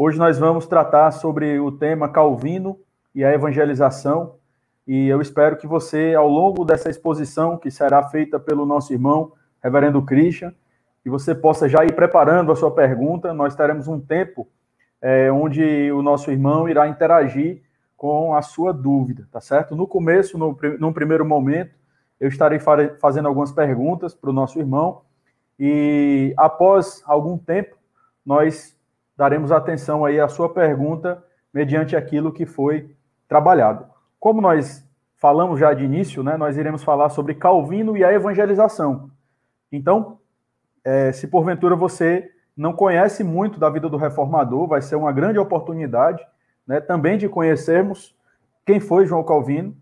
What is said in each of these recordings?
Hoje nós vamos tratar sobre o tema Calvino e a evangelização, e eu espero que você, ao longo dessa exposição, que será feita pelo nosso irmão, Reverendo Christian, que você possa já ir preparando a sua pergunta. Nós teremos um tempo é, onde o nosso irmão irá interagir com a sua dúvida, tá certo? No começo, no, num primeiro momento, eu estarei fazendo algumas perguntas para o nosso irmão e após algum tempo nós daremos atenção aí à sua pergunta mediante aquilo que foi trabalhado. Como nós falamos já de início, né, nós iremos falar sobre Calvino e a evangelização. Então, é, se porventura você não conhece muito da vida do reformador, vai ser uma grande oportunidade né, também de conhecermos quem foi João Calvino.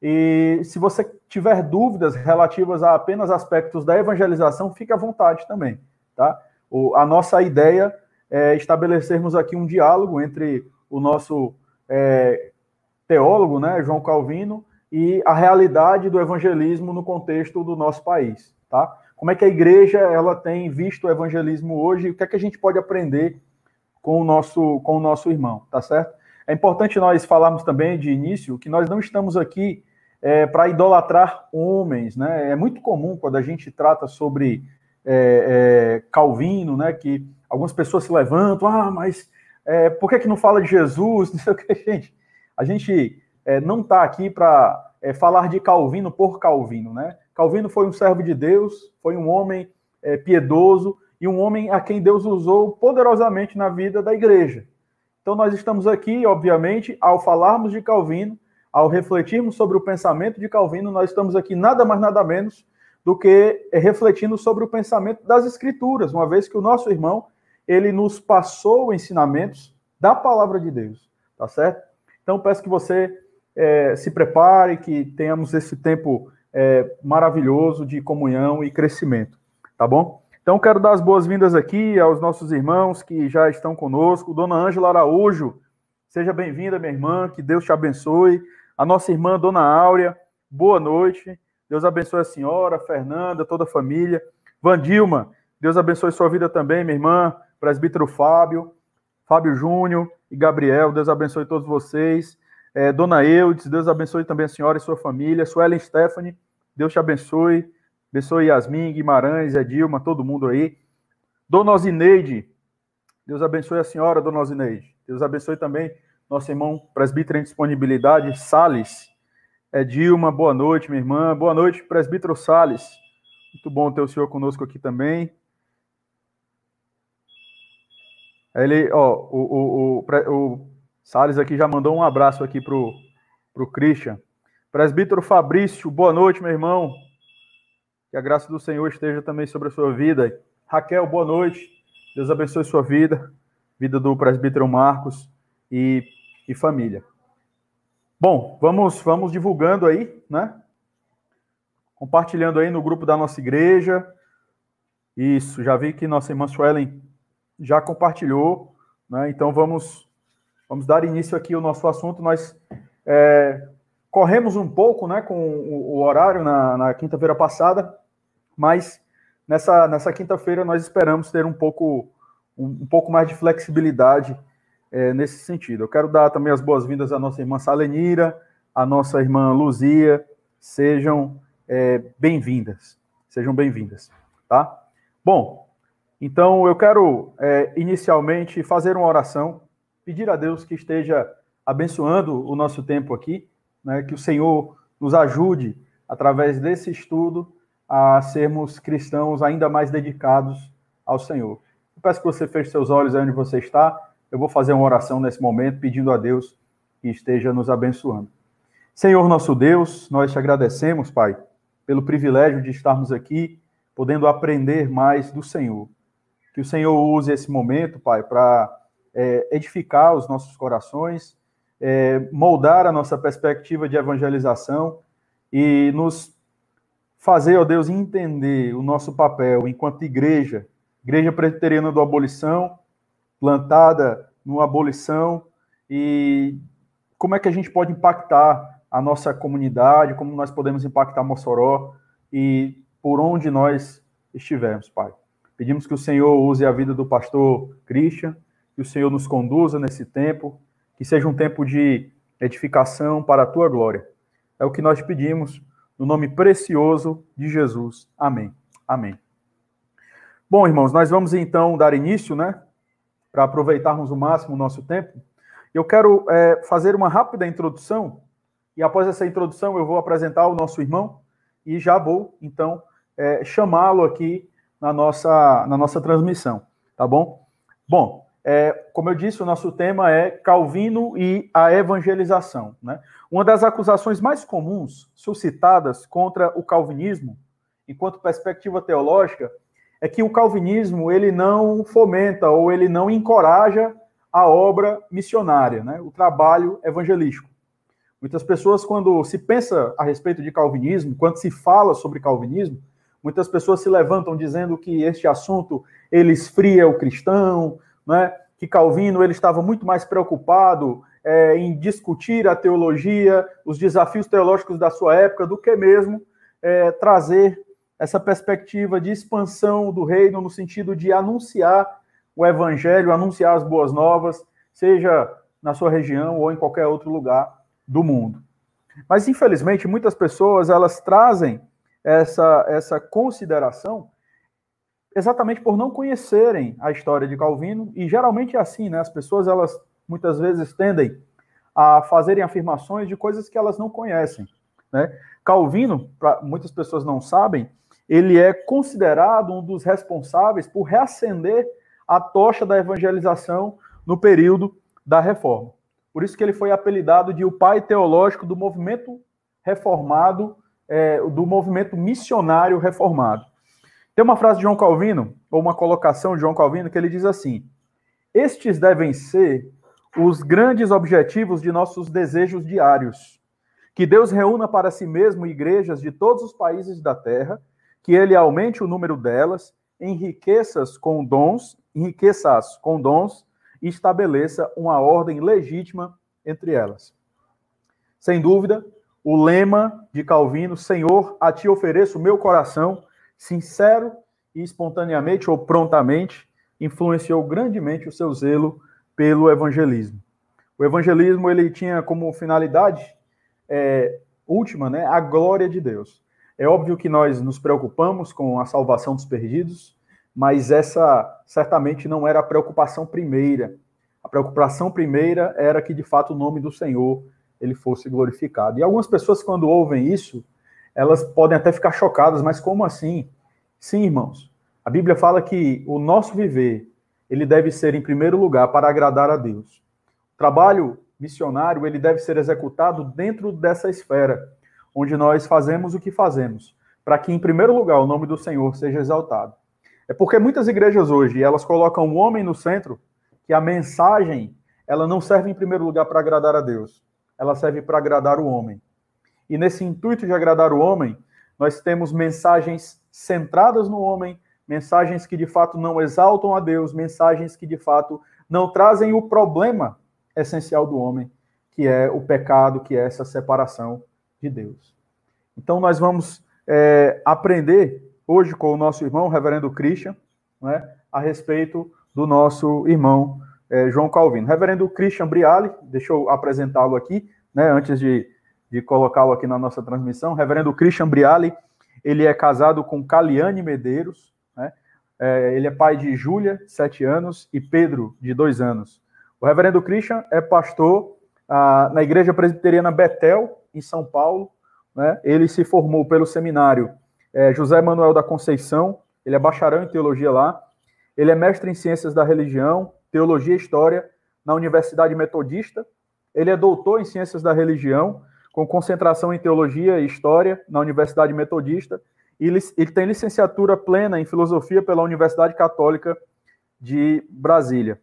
E se você tiver dúvidas relativas a apenas aspectos da evangelização, fique à vontade também. Tá? O, a nossa ideia é estabelecermos aqui um diálogo entre o nosso é, teólogo, né, João Calvino, e a realidade do evangelismo no contexto do nosso país. Tá? Como é que a igreja ela tem visto o evangelismo hoje o que é que a gente pode aprender com o nosso, com o nosso irmão, tá certo? É importante nós falarmos também de início que nós não estamos aqui é, para idolatrar homens, né? É muito comum quando a gente trata sobre é, é, Calvino, né? Que algumas pessoas se levantam, ah, mas é, por que, que não fala de Jesus? Não sei o que, gente. A gente é, não está aqui para é, falar de Calvino por Calvino, né? Calvino foi um servo de Deus, foi um homem piedoso e um homem a quem Deus usou poderosamente na vida da igreja. Então, nós estamos aqui, obviamente, ao falarmos de Calvino, ao refletirmos sobre o pensamento de Calvino, nós estamos aqui nada mais, nada menos do que refletindo sobre o pensamento das Escrituras, uma vez que o nosso irmão, ele nos passou ensinamentos da palavra de Deus, tá certo? Então, peço que você é, se prepare, que tenhamos esse tempo é, maravilhoso de comunhão e crescimento, tá bom? Então, quero dar as boas-vindas aqui aos nossos irmãos que já estão conosco. Dona Ângela Araújo, seja bem-vinda, minha irmã, que Deus te abençoe. A nossa irmã, Dona Áurea, boa noite. Deus abençoe a senhora, a Fernanda, toda a família. Vandilma, Deus abençoe sua vida também, minha irmã. Presbítero Fábio, Fábio Júnior e Gabriel, Deus abençoe todos vocês. É, Dona Eudes, Deus abençoe também a senhora e sua família. Suelen Stephanie, Deus te abençoe. Abençoe Yasmin, Guimarães, Edilma, todo mundo aí. Dona Osineide, Deus abençoe a senhora, Dona Osineide. Deus abençoe também nosso irmão presbítero em disponibilidade, Sales. Edilma, boa noite, minha irmã. Boa noite, presbítero Sales. Muito bom ter o senhor conosco aqui também. Ele, ó, o, o, o, o Salles aqui já mandou um abraço aqui pro, pro Christian. Presbítero Fabrício, boa noite, meu irmão. Que a graça do Senhor esteja também sobre a sua vida. Raquel, boa noite. Deus abençoe sua vida, vida do presbítero Marcos e, e família. Bom, vamos, vamos divulgando aí, né? Compartilhando aí no grupo da nossa igreja. Isso, já vi que nossa irmã Suelen já compartilhou, né? Então vamos, vamos dar início aqui ao nosso assunto. Nós é, corremos um pouco né, com o, horário na, na quinta-feira passada, mas nessa, nessa quinta-feira nós esperamos ter um pouco, um, um pouco mais de flexibilidade é, nesse sentido. Eu quero dar também as boas-vindas à nossa irmã Salenira, à nossa irmã Luzia, sejam é, bem-vindas, sejam bem-vindas, tá? Bom, então eu quero é, inicialmente fazer uma oração, pedir a Deus que esteja abençoando o nosso tempo aqui, né, que o Senhor nos ajude, através desse estudo, a sermos cristãos ainda mais dedicados ao Senhor. Eu peço que você feche seus olhos aí onde você está. Eu vou fazer uma oração nesse momento, pedindo a Deus que esteja nos abençoando. Senhor nosso Deus, nós te agradecemos, Pai, pelo privilégio de estarmos aqui, podendo aprender mais do Senhor. Que o Senhor use esse momento, Pai, para é, edificar os nossos corações, é, moldar a nossa perspectiva de evangelização e nos fazer, ó Deus, entender o nosso papel enquanto igreja, igreja presbiteriana do abolição, plantada no abolição, e como é que a gente pode impactar a nossa comunidade, como nós podemos impactar Mossoró e por onde nós estivermos, Pai. Pedimos que o Senhor use a vida do pastor Christian, que o Senhor nos conduza nesse tempo, que seja um tempo de edificação para a tua glória. É o que nós pedimos, no nome precioso de Jesus. Amém. Amém. Bom, irmãos, nós vamos então dar início, né, para aproveitarmos o máximo o nosso tempo. Eu quero é, fazer uma rápida introdução, e após essa introdução eu vou apresentar o nosso irmão, e já vou, então, é, chamá-lo aqui na nossa, na nossa transmissão, tá bom? Bom, é, como eu disse, o nosso tema é Calvino e a evangelização. Né? Uma das acusações mais comuns suscitadas contra o calvinismo, enquanto perspectiva teológica, é que o calvinismo ele não fomenta ou ele não encoraja a obra missionária, né? o trabalho evangelístico. Muitas pessoas, quando se pensa a respeito de calvinismo, quando se fala sobre calvinismo, muitas pessoas se levantam dizendo que este assunto ele esfria o cristão, né? que Calvino ele estava muito mais preocupado é, em discutir a teologia, os desafios teológicos da sua época, do que mesmo é, trazer essa perspectiva de expansão do reino no sentido de anunciar o evangelho, anunciar as boas novas, seja na sua região ou em qualquer outro lugar do mundo. Mas infelizmente muitas pessoas elas trazem essa essa consideração exatamente por não conhecerem a história de Calvino e geralmente é assim, né? As pessoas elas muitas vezes tendem a fazerem afirmações de coisas que elas não conhecem, né? Calvino, pra, muitas pessoas não sabem, ele é considerado um dos responsáveis por reacender a tocha da evangelização no período da reforma. Por isso que ele foi apelidado de o pai teológico do movimento reformado, é, do movimento missionário reformado. Tem uma frase de João Calvino, ou uma colocação de João Calvino, que ele diz assim: Estes devem ser os grandes objetivos de nossos desejos diários. Que Deus reúna para si mesmo igrejas de todos os países da terra que ele aumente o número delas, enriqueças com dons, enriqueças com dons e estabeleça uma ordem legítima entre elas. Sem dúvida, o lema de Calvino, Senhor, a ti ofereço o meu coração, sincero e espontaneamente ou prontamente, influenciou grandemente o seu zelo pelo evangelismo. O evangelismo ele tinha como finalidade é, última, né, a glória de Deus. É óbvio que nós nos preocupamos com a salvação dos perdidos, mas essa certamente não era a preocupação primeira. A preocupação primeira era que de fato o nome do Senhor ele fosse glorificado. E algumas pessoas quando ouvem isso, elas podem até ficar chocadas, mas como assim? Sim, irmãos. A Bíblia fala que o nosso viver, ele deve ser em primeiro lugar para agradar a Deus. O trabalho missionário, ele deve ser executado dentro dessa esfera onde nós fazemos o que fazemos, para que, em primeiro lugar, o nome do Senhor seja exaltado. É porque muitas igrejas hoje, elas colocam o homem no centro, que a mensagem, ela não serve em primeiro lugar para agradar a Deus, ela serve para agradar o homem. E nesse intuito de agradar o homem, nós temos mensagens centradas no homem, mensagens que de fato não exaltam a Deus, mensagens que de fato não trazem o problema essencial do homem, que é o pecado, que é essa separação de Deus. Então, nós vamos é, aprender hoje com o nosso irmão, reverendo Christian, né, a respeito do nosso irmão é, João Calvino. Reverendo Christian Briali, deixa eu apresentá-lo aqui, né, antes de, de colocá-lo aqui na nossa transmissão. Reverendo Christian Briali, ele é casado com Caliane Medeiros, né, é, ele é pai de Júlia, sete anos, e Pedro, de dois anos. O reverendo Christian é pastor ah, na Igreja Presbiteriana Betel, em São Paulo. Né? Ele se formou pelo seminário é, José Manuel da Conceição, ele é bacharel em teologia lá. Ele é mestre em ciências da religião, teologia e história na Universidade Metodista. Ele é doutor em ciências da religião, com concentração em teologia e história na Universidade Metodista. E ele, tem licenciatura plena em filosofia pela Universidade Católica de Brasília.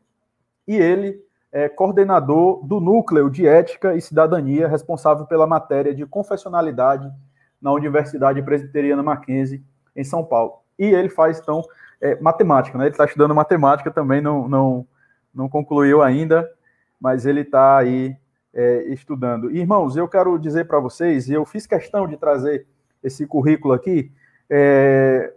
E ele é, coordenador do Núcleo de Ética e Cidadania, responsável pela matéria de confessionalidade na Universidade Presbiteriana Mackenzie, em São Paulo. E ele faz, então, é, matemática, né? Ele está estudando matemática também, não, não, não concluiu ainda, mas ele está aí é, estudando. Irmãos, eu quero dizer para vocês, e eu fiz questão de trazer esse currículo aqui, é,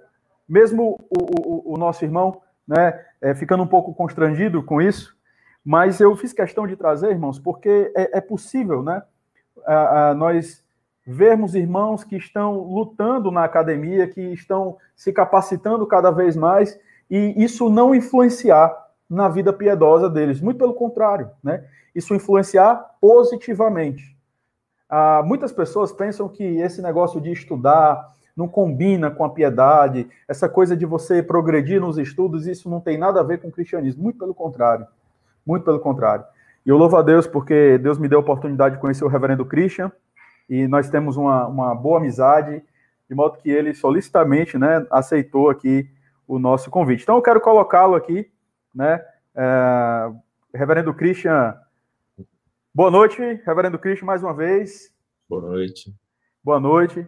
mesmo o, o, o, nosso irmão, né, é, ficando um pouco constrangido com isso, Mas eu fiz questão de trazer, irmãos, porque é, é possível, né? A, a, nós vermos irmãos que estão lutando na academia, que estão se capacitando cada vez mais, e isso não influenciar na vida piedosa deles. Muito pelo contrário, né? Isso influenciar positivamente. Ah, muitas pessoas pensam que esse negócio de estudar não combina com a piedade, essa coisa de você progredir nos estudos, isso não tem nada a ver com o cristianismo. Muito pelo contrário. Muito pelo contrário. E eu louvo a Deus porque Deus me deu a oportunidade de conhecer o reverendo Christian e nós temos uma, uma boa amizade, de modo que ele solicitamente né, aceitou aqui o nosso convite. Então eu quero colocá-lo aqui, né? É, reverendo Christian, boa noite, Reverendo Christian, mais uma vez. Boa noite. Boa noite.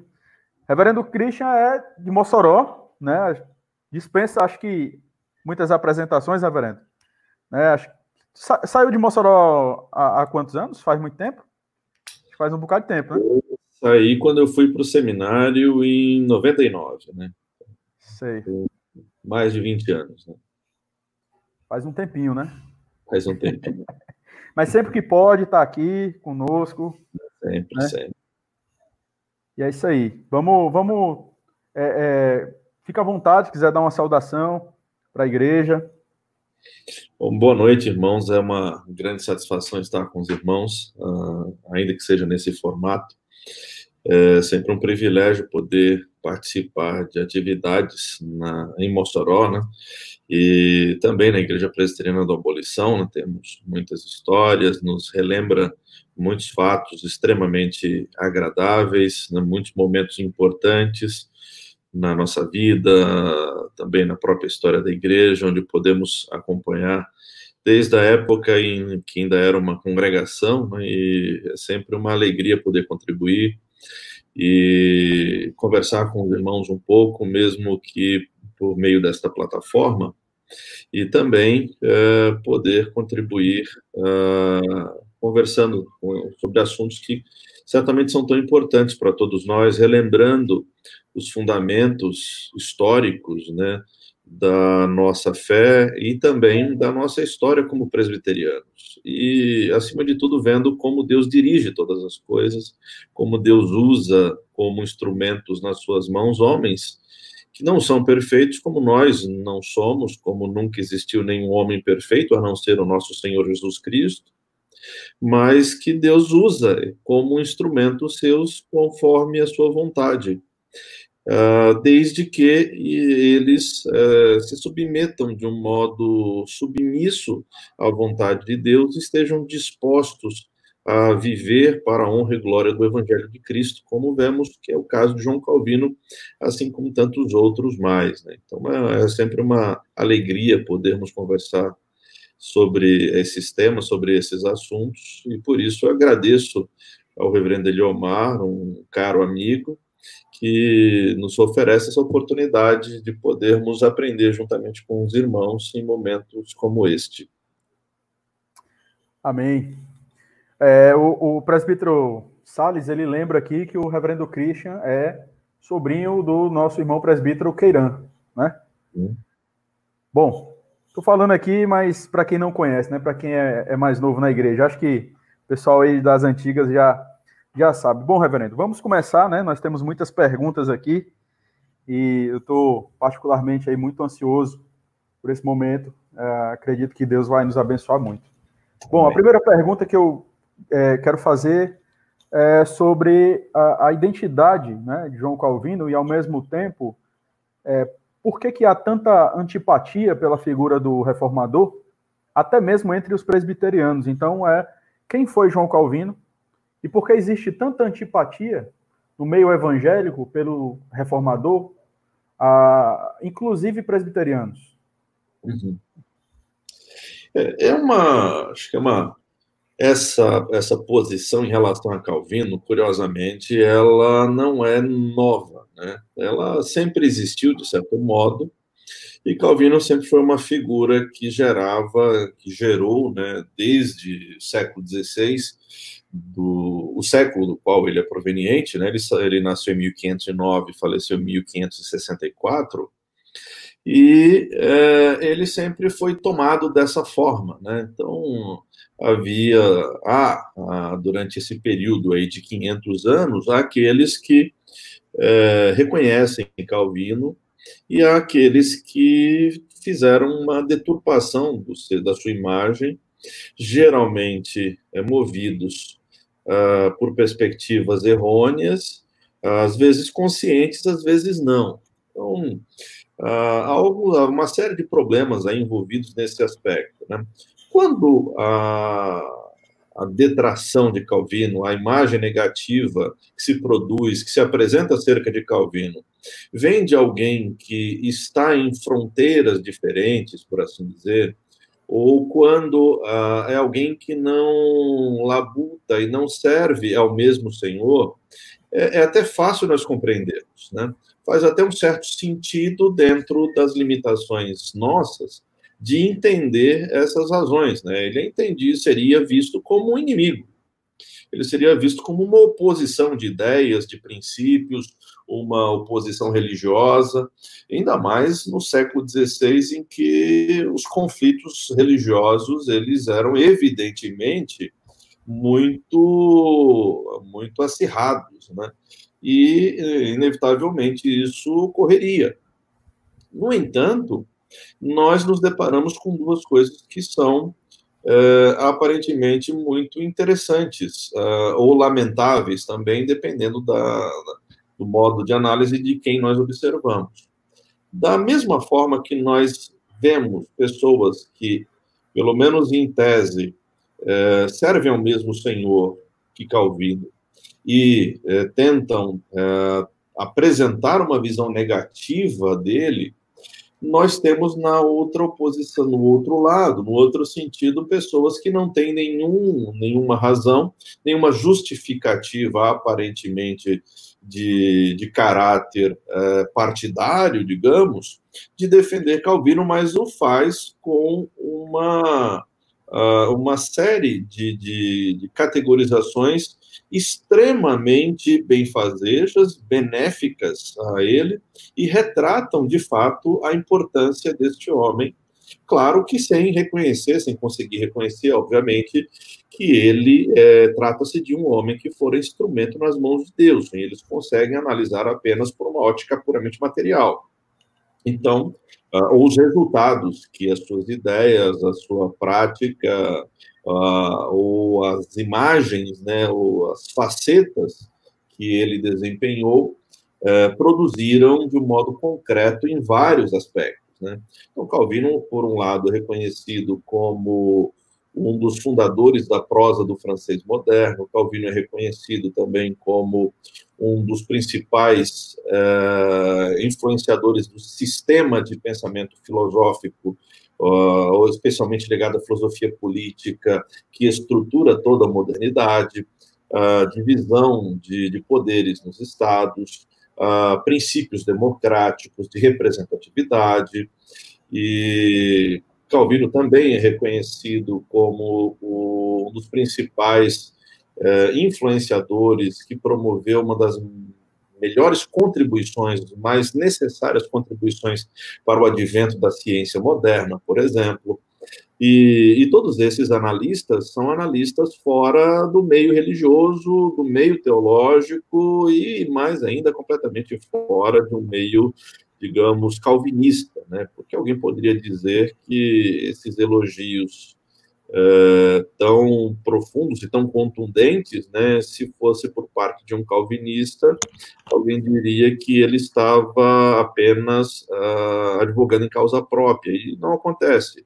Reverendo Christian é de Mossoró, né? Dispensa, acho que, muitas apresentações, Reverendo. Né? Acho, sa, saiu de Mossoró há, há, quantos anos? Faz muito tempo? Faz um bocado de tempo, né? Eu saí quando eu fui para o seminário em 99, né? Sei mais de 20 anos. Né? Faz um tempinho, né? Faz um tempinho. Mas sempre que pode, está aqui conosco. Sempre, né? sempre. E é isso aí. Vamos, vamos. É, é, fica à vontade, se quiser dar uma saudação para a igreja. Bom, boa noite, irmãos. É uma grande satisfação estar com os irmãos, uh, ainda que seja nesse formato. É sempre um privilégio poder participar de atividades na, em Mossoró, né? E também na Igreja Presbiteriana da Abolição, né? temos muitas histórias, nos relembra muitos fatos extremamente agradáveis, né? muitos momentos importantes na nossa vida, também na própria história da igreja, onde podemos acompanhar desde a época em que ainda era uma congregação, né? e é sempre uma alegria poder contribuir e conversar com os irmãos um pouco, mesmo que por meio desta plataforma, e também é, poder contribuir uh, conversando sobre assuntos que certamente são tão importantes para todos nós, relembrando os fundamentos históricos, né, da nossa fé e também da nossa história como presbiterianos. E, acima de tudo, vendo como Deus dirige todas as coisas, como Deus usa como instrumentos nas suas mãos homens que não são perfeitos, como nós não somos, como nunca existiu nenhum homem perfeito, a não ser o nosso Senhor Jesus Cristo, mas que Deus usa como instrumentos seus conforme a sua vontade. Ah, desde que eles uh, se submetam de um modo submisso à vontade de Deus, estejam dispostos a viver para a honra e glória do Evangelho de Cristo, como vemos que é o caso de João Calvino, assim como tantos outros mais. Né? Então é, é sempre uma alegria podermos conversar sobre esses temas, sobre esses assuntos, e por isso eu agradeço ao reverendo Eliomar, um caro amigo, que nos oferece essa oportunidade de podermos aprender juntamente com os irmãos em momentos como este. Amém. É, o, o, presbítero Sales, ele lembra aqui que o reverendo Christian é sobrinho do nosso irmão presbítero Queiran, né? Sim. Bom, estou falando aqui, mas para quem não conhece, né? Para quem é, é mais novo na igreja, acho que o pessoal aí das antigas já já sabe. Bom, reverendo, vamos começar, né? Nós temos muitas perguntas aqui e eu estou particularmente aí muito ansioso por esse momento. É, acredito que Deus vai nos abençoar muito. Bom, a primeira pergunta que eu é, quero fazer é sobre a, a, identidade né, de João Calvino e, ao mesmo tempo, é, por que, que há tanta antipatia pela figura do reformador, até mesmo entre os presbiterianos. Então, é quem foi João Calvino? E por que existe tanta antipatia no meio evangélico pelo reformador, a, inclusive presbiterianos? Uhum. É, é uma, acho que é uma essa essa posição em relação a Calvino, curiosamente, ela não é nova, né? Ela sempre existiu de certo modo. E Calvino sempre foi uma figura que gerava, que gerou, né, desde o século XVI, do o século do qual ele é proveniente, né? Ele, ele nasceu em 1509 e faleceu em 1564. E é, ele sempre foi tomado dessa forma, né? Então, havia, ah, durante esse período aí de 500 anos, aqueles que é, reconhecem Calvino e há aqueles que fizeram uma deturpação do, da sua imagem, geralmente é, movidos uh, por perspectivas errôneas, às vezes conscientes, às vezes não. Então, uh, há uma série de problemas envolvidos nesse aspecto. Né? Quando a a detração de Calvino, a imagem negativa que se produz, que se apresenta acerca de Calvino, vem de alguém que está em fronteiras diferentes, por assim dizer, ou quando é alguém que não labuta e não serve ao mesmo Senhor, é, é até fácil nós compreendermos, né? Faz até um certo sentido dentro das limitações nossas, de entender essas razões. Né? Ele entendia, seria visto como um inimigo. Ele seria visto como uma oposição de ideias, de princípios, uma oposição religiosa, ainda mais no século XVI, em que os conflitos religiosos eles eram evidentemente muito muito acirrados, né? E inevitavelmente isso ocorreria. No entanto, nós nos deparamos com duas coisas que são é, aparentemente muito interessantes é, ou lamentáveis também, dependendo da, do modo de análise de quem nós observamos. Da mesma forma que nós vemos pessoas que, pelo menos em tese, é, servem ao mesmo Senhor que Calvino e é, tentam é, apresentar uma visão negativa dele, nós temos na outra oposição, no outro lado, no outro sentido, pessoas que não têm nenhum, nenhuma razão, nenhuma justificativa aparentemente de, de caráter é, partidário, digamos, de defender Calvino, mas o faz com uma, uh, uma série de, de, de categorizações extremamente benfazejas, benéficas a ele, e retratam, de fato, a importância deste homem. Claro que sem reconhecer, sem conseguir reconhecer, obviamente, que ele é, trata-se de um homem que for instrumento nas mãos de Deus, e eles conseguem analisar apenas por uma ótica puramente material. Então, uh, os resultados que as suas ideias, a sua prática, uh, ou as imagens, né, ou as facetas que ele desempenhou, uh, produziram de um modo concreto em vários aspectos. Né? Então, Calvino, por um lado, é reconhecido como um dos fundadores da prosa do francês moderno. Calvino é reconhecido também como um dos principais uh, influenciadores do sistema de pensamento filosófico uh, especialmente ligado à filosofia política, que estrutura toda a modernidade, uh, divisão de, de, poderes nos estados, uh, princípios democráticos, de representatividade, e Calvino também é reconhecido como um dos principais uh, influenciadores que promoveu uma das melhores contribuições, mais necessárias contribuições para o advento da ciência moderna, por exemplo. E, e, todos esses analistas são analistas fora do meio religioso, do meio teológico e, mais ainda, completamente fora do meio, digamos, calvinista, né? Porque alguém poderia dizer que esses elogios é, tão profundos e tão contundentes, né, se fosse por parte de um calvinista, alguém diria que ele estava apenas uh, advogando em causa própria, e não acontece.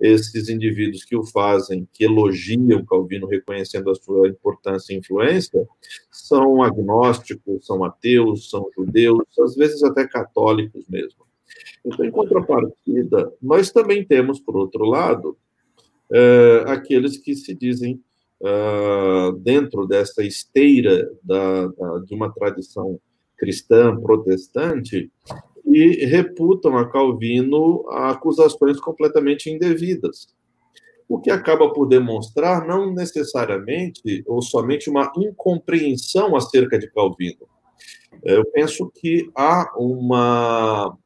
Esses indivíduos que o fazem, que elogiam Calvino, reconhecendo a sua importância e influência, são agnósticos, são ateus, são judeus, às vezes até católicos mesmo. Então, em contrapartida, nós também temos, por outro lado, é, aqueles que se dizem uh, dentro dessa esteira da, da, de uma tradição cristã protestante e reputam a Calvino acusações completamente indevidas. O que acaba por demonstrar não necessariamente ou somente uma incompreensão acerca de Calvino. Eu penso que há uma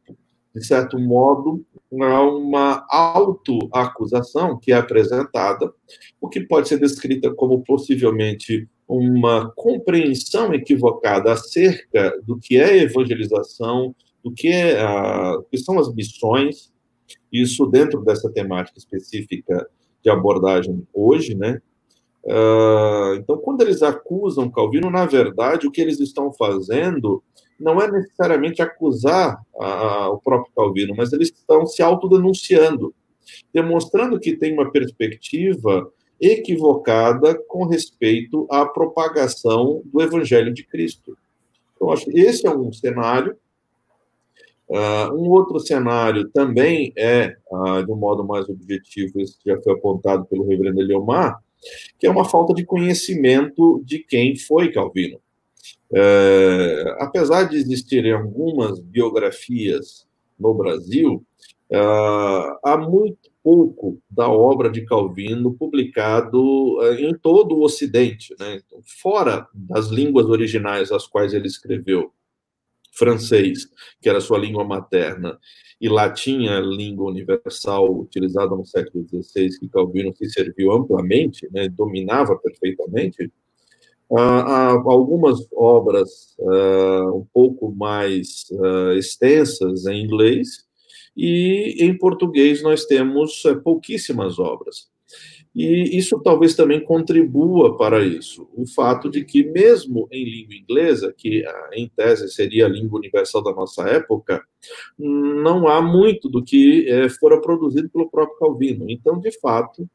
de certo modo, uma autoacusação que é apresentada, o que pode ser descrita como possivelmente uma compreensão equivocada acerca do que é evangelização, do que, é a, que são as missões, isso dentro dessa temática específica de abordagem hoje, né? Uh, então, quando eles acusam Calvino, na verdade, o que eles estão fazendo não é necessariamente acusar a, a, o próprio Calvino, mas eles estão se autodenunciando, demonstrando que tem uma perspectiva equivocada com respeito à propagação do Evangelho de Cristo. Então, acho que esse é um cenário. Uh, um outro cenário também é, uh, de um modo mais objetivo, esse já foi apontado pelo reverendo Eliomar, que é uma falta de conhecimento de quem foi Calvino. É, apesar de existirem algumas biografias no Brasil, é, há muito pouco da obra de Calvino publicado em todo o Ocidente, né? então, fora das línguas originais às quais ele escreveu, francês, que era sua língua materna, e latim, a língua universal utilizada no século XVI, que Calvino se serviu amplamente, né? dominava perfeitamente, há algumas obras uh, um pouco mais uh, extensas em inglês, e em português nós temos uh, pouquíssimas obras. E isso talvez também contribua para isso. O fato de que, mesmo em língua inglesa, que em tese seria a língua universal da nossa época, não há muito do que fora produzido pelo próprio Calvino. Então, de fato,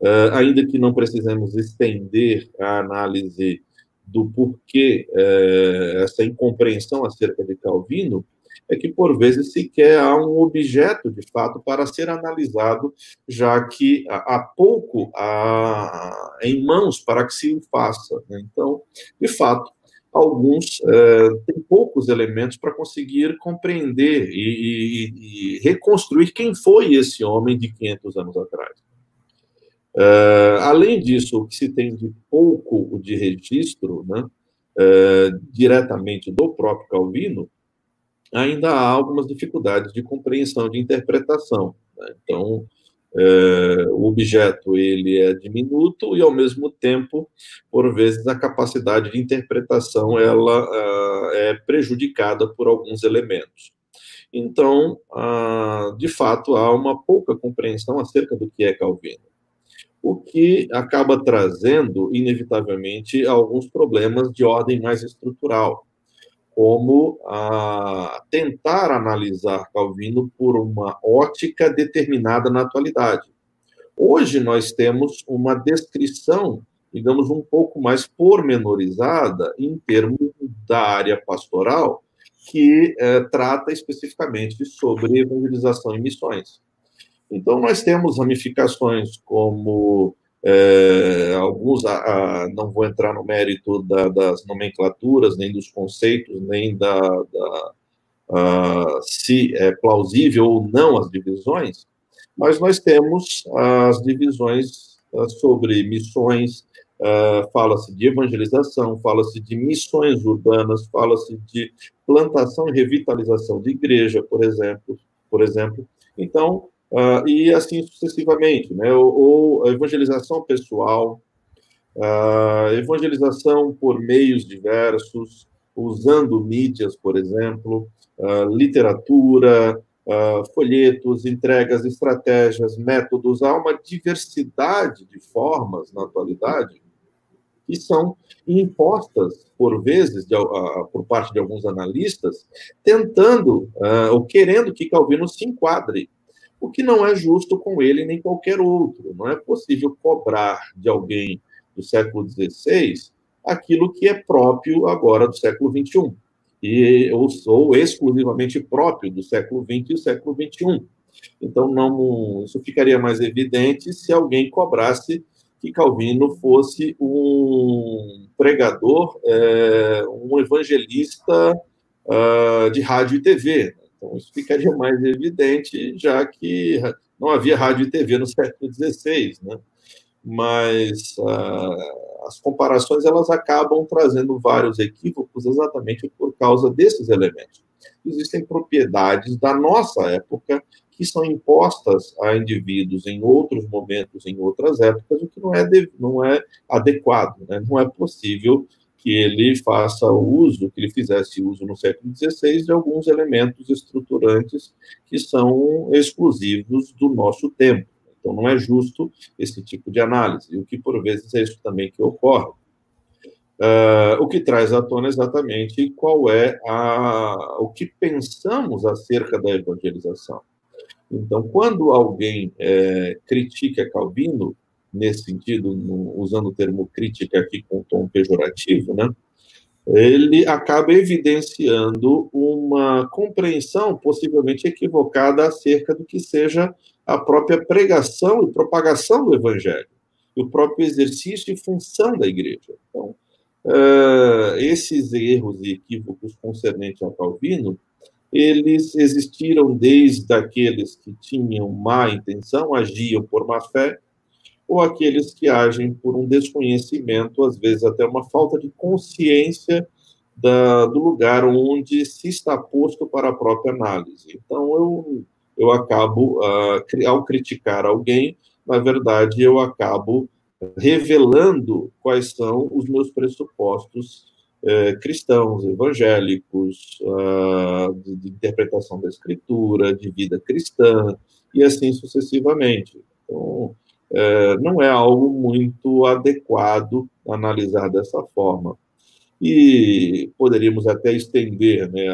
Uh, ainda que não precisemos estender a análise do porquê uh, essa incompreensão acerca de Calvino, é que por vezes sequer há um objeto de fato para ser analisado, já que há pouco há em mãos para que se faça. Né? Então, de fato, alguns uh, têm poucos elementos para conseguir compreender e, e, e reconstruir quem foi esse homem de 500 anos atrás. Uh, além disso, o que se tem de pouco de registro, né, uh, diretamente do próprio Calvino, ainda há algumas dificuldades de compreensão, de interpretação. Né? Então, uh, o objeto ele é diminuto e, ao mesmo tempo, por vezes, a capacidade de interpretação ela é prejudicada por alguns elementos. Então, de fato, há uma pouca compreensão acerca do que é Calvino o que acaba trazendo, inevitavelmente, alguns problemas de ordem mais estrutural, como a tentar analisar Calvino por uma ótica determinada na atualidade. Hoje nós temos uma descrição, digamos, um pouco mais pormenorizada em termos da área pastoral, que eh, trata especificamente sobre evangelização e missões. Então, nós temos ramificações como é, alguns, a, a, não vou entrar no mérito da, das nomenclaturas, nem dos conceitos, nem da, da a, se é plausível ou não as divisões, mas nós temos as divisões sobre missões, fala-se de evangelização, fala-se de missões urbanas, fala-se de plantação e revitalização de igreja, por exemplo, por exemplo. Então, uh, e assim sucessivamente, né? Ou, ou evangelização pessoal, uh, evangelização por meios diversos, usando mídias, por exemplo, uh, literatura, folhetos, entregas, estratégias, métodos. Há uma diversidade de formas na atualidade que são impostas, por vezes, de, por parte de alguns analistas, tentando ou querendo que Calvino se enquadre o que não é justo com ele nem qualquer outro. Não é possível cobrar de alguém do século XVI aquilo que é próprio agora do século XXI, e, ou, ou exclusivamente próprio do século XX e do século XXI. Então, não, isso ficaria mais evidente se alguém cobrasse que Calvino fosse um pregador, é, um evangelista uh, de rádio e TV. Então, isso ficaria mais evidente, já que não havia rádio e TV no século XVI, né? Mas, uh, as comparações elas acabam trazendo vários equívocos exatamente por causa desses elementos. Existem propriedades da nossa época que são impostas a indivíduos em outros momentos, em outras épocas, o que não é, não é adequado, né? não é possível que ele faça uso, que ele fizesse uso no século XVI de alguns elementos estruturantes que são exclusivos do nosso tempo. Então, não é justo esse tipo de análise, o que por vezes é isso também que ocorre. Uh, o que traz à tona exatamente qual é a, o que pensamos acerca da evangelização. Então, quando alguém é, critica Calvino, nesse sentido, no, usando o termo crítica aqui com tom pejorativo, né, ele acaba evidenciando uma compreensão possivelmente equivocada acerca do que seja a própria pregação e propagação do evangelho, o próprio exercício e função da igreja. Então, uh, esses erros e equívocos concernentes ao Calvino, eles existiram desde aqueles que tinham má intenção, agiam por má fé, ou aqueles que agem por um desconhecimento, às vezes até uma falta de consciência da, do lugar onde se está posto para a própria análise. Então, eu, eu acabo, uh, ao criticar alguém, na verdade, eu acabo revelando quais são os meus pressupostos eh, cristãos, evangélicos, uh, de, de, interpretação da escritura, de vida cristã, e assim sucessivamente. Então, eh, não é algo muito adequado analisar dessa forma. E poderíamos até estender né,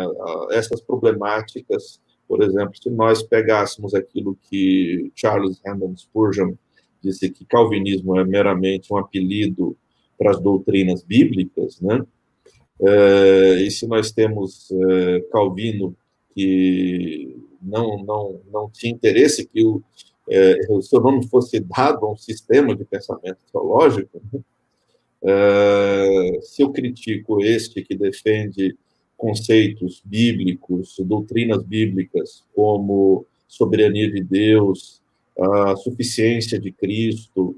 essas problemáticas, por exemplo, se nós pegássemos aquilo que Charles Hammond Spurgeon disse que calvinismo é meramente um apelido para as doutrinas bíblicas, né? É, e se nós temos é, Calvino que não não não tinha interesse que o, é, o seu nome fosse dado a um sistema de pensamento teológico, né? se eu critico este que defende conceitos bíblicos, doutrinas bíblicas como soberania de Deus, a suficiência de Cristo,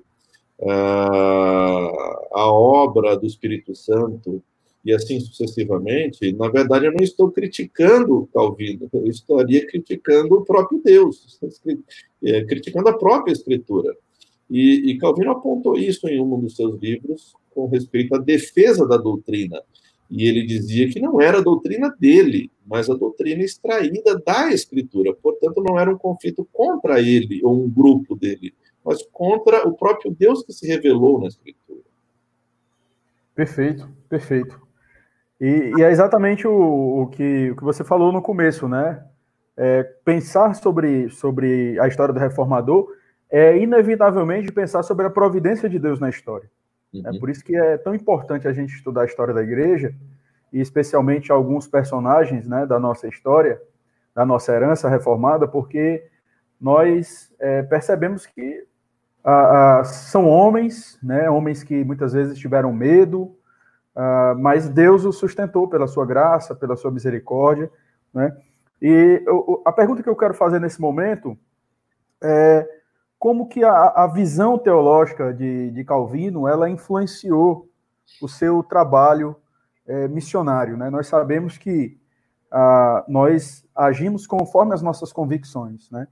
a obra do Espírito Santo e assim sucessivamente, na verdade eu não estou criticando Calvino, eu estaria criticando o próprio Deus, é, criticando a própria Escritura. E, e Calvino apontou isso em um dos seus livros com respeito à defesa da doutrina. E ele dizia que não era a doutrina dele, mas a doutrina extraída da Escritura. Portanto, não era um conflito contra ele ou um grupo dele, mas contra o próprio Deus que se revelou na Escritura. Perfeito, perfeito. E, e é exatamente o, o, que, o que você falou no começo, né? É, pensar sobre, sobre a história do reformador é inevitavelmente pensar sobre a providência de Deus na história. É uhum. É por isso que é tão importante a gente estudar a história da igreja, e especialmente alguns personagens né, da nossa história, da nossa herança reformada, porque nós é, percebemos que a, a, são homens, né, homens que muitas vezes tiveram medo, a, mas Deus os sustentou pela sua graça, pela sua misericórdia. Né? E eu, a pergunta que eu quero fazer nesse momento é como que a, a visão teológica de, de, Calvino ela influenciou o seu trabalho é, missionário. Né? Nós sabemos que ah, nós agimos conforme as nossas convicções. Né?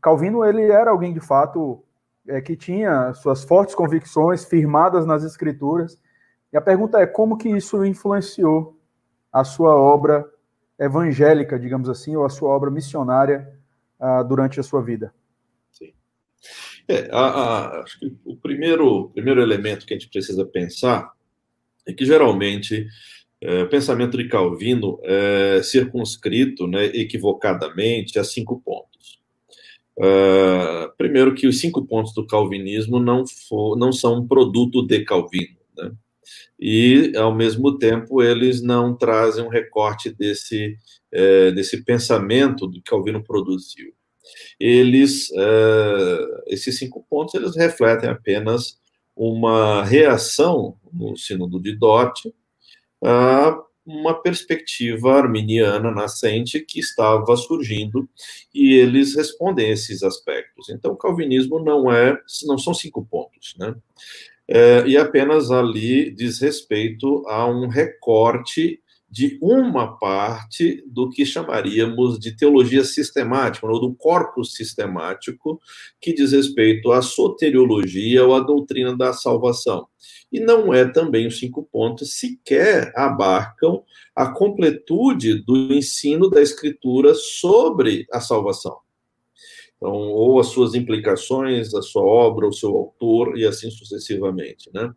Calvino ele era alguém de fato é, que tinha suas fortes convicções firmadas nas escrituras. E a pergunta é como que isso influenciou a sua obra evangélica, digamos assim, ou a sua obra missionária ah, durante a sua vida. É, a, a, acho que o primeiro, primeiro elemento que a gente precisa pensar é que geralmente é, o pensamento de Calvino é circunscrito né, equivocadamente a cinco pontos. Uh, primeiro, que os cinco pontos do calvinismo não, for, não são um produto de Calvino. Né? E, ao mesmo tempo, eles não trazem um recorte desse, é, desse pensamento que Calvino produziu eles, uh, esses cinco pontos, eles refletem apenas uma reação no Sínodo de Dort a uma perspectiva arminiana nascente que estava surgindo e eles respondem a esses aspectos. Então, o calvinismo não é, não são cinco pontos, né? É, e apenas ali diz respeito a um recorte de uma parte do que chamaríamos de teologia sistemática, ou do corpus sistemático, que diz respeito à soteriologia ou à doutrina da salvação. E não é também os cinco pontos sequer abarcam a completude do ensino da Escritura sobre a salvação. Então, ou as suas implicações, a sua obra, o seu autor, e assim sucessivamente. Né?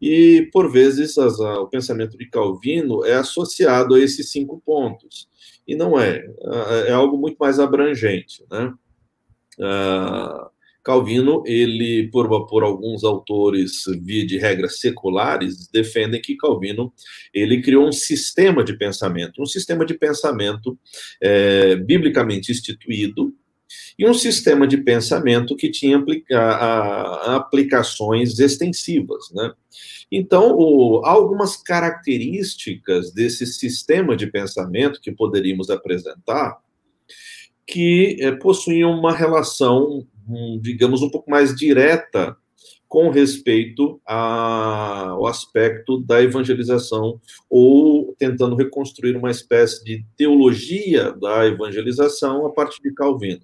E, por vezes, as, a, o pensamento de Calvino é associado a esses cinco pontos. E não é. É algo muito mais abrangente. Né? Ah, Calvino, ele, por, por alguns autores, via de regras seculares, defendem que Calvino, ele criou um sistema de pensamento, um sistema de pensamento é, biblicamente instituído, e um sistema de pensamento que tinha aplica a, a, aplicações extensivas, né? Então, o, algumas características desse sistema de pensamento que poderíamos apresentar que é, possuíam uma relação um, digamos, um pouco mais direta com respeito ao aspecto da evangelização, ou tentando reconstruir uma espécie de teologia da evangelização a partir de Calvino.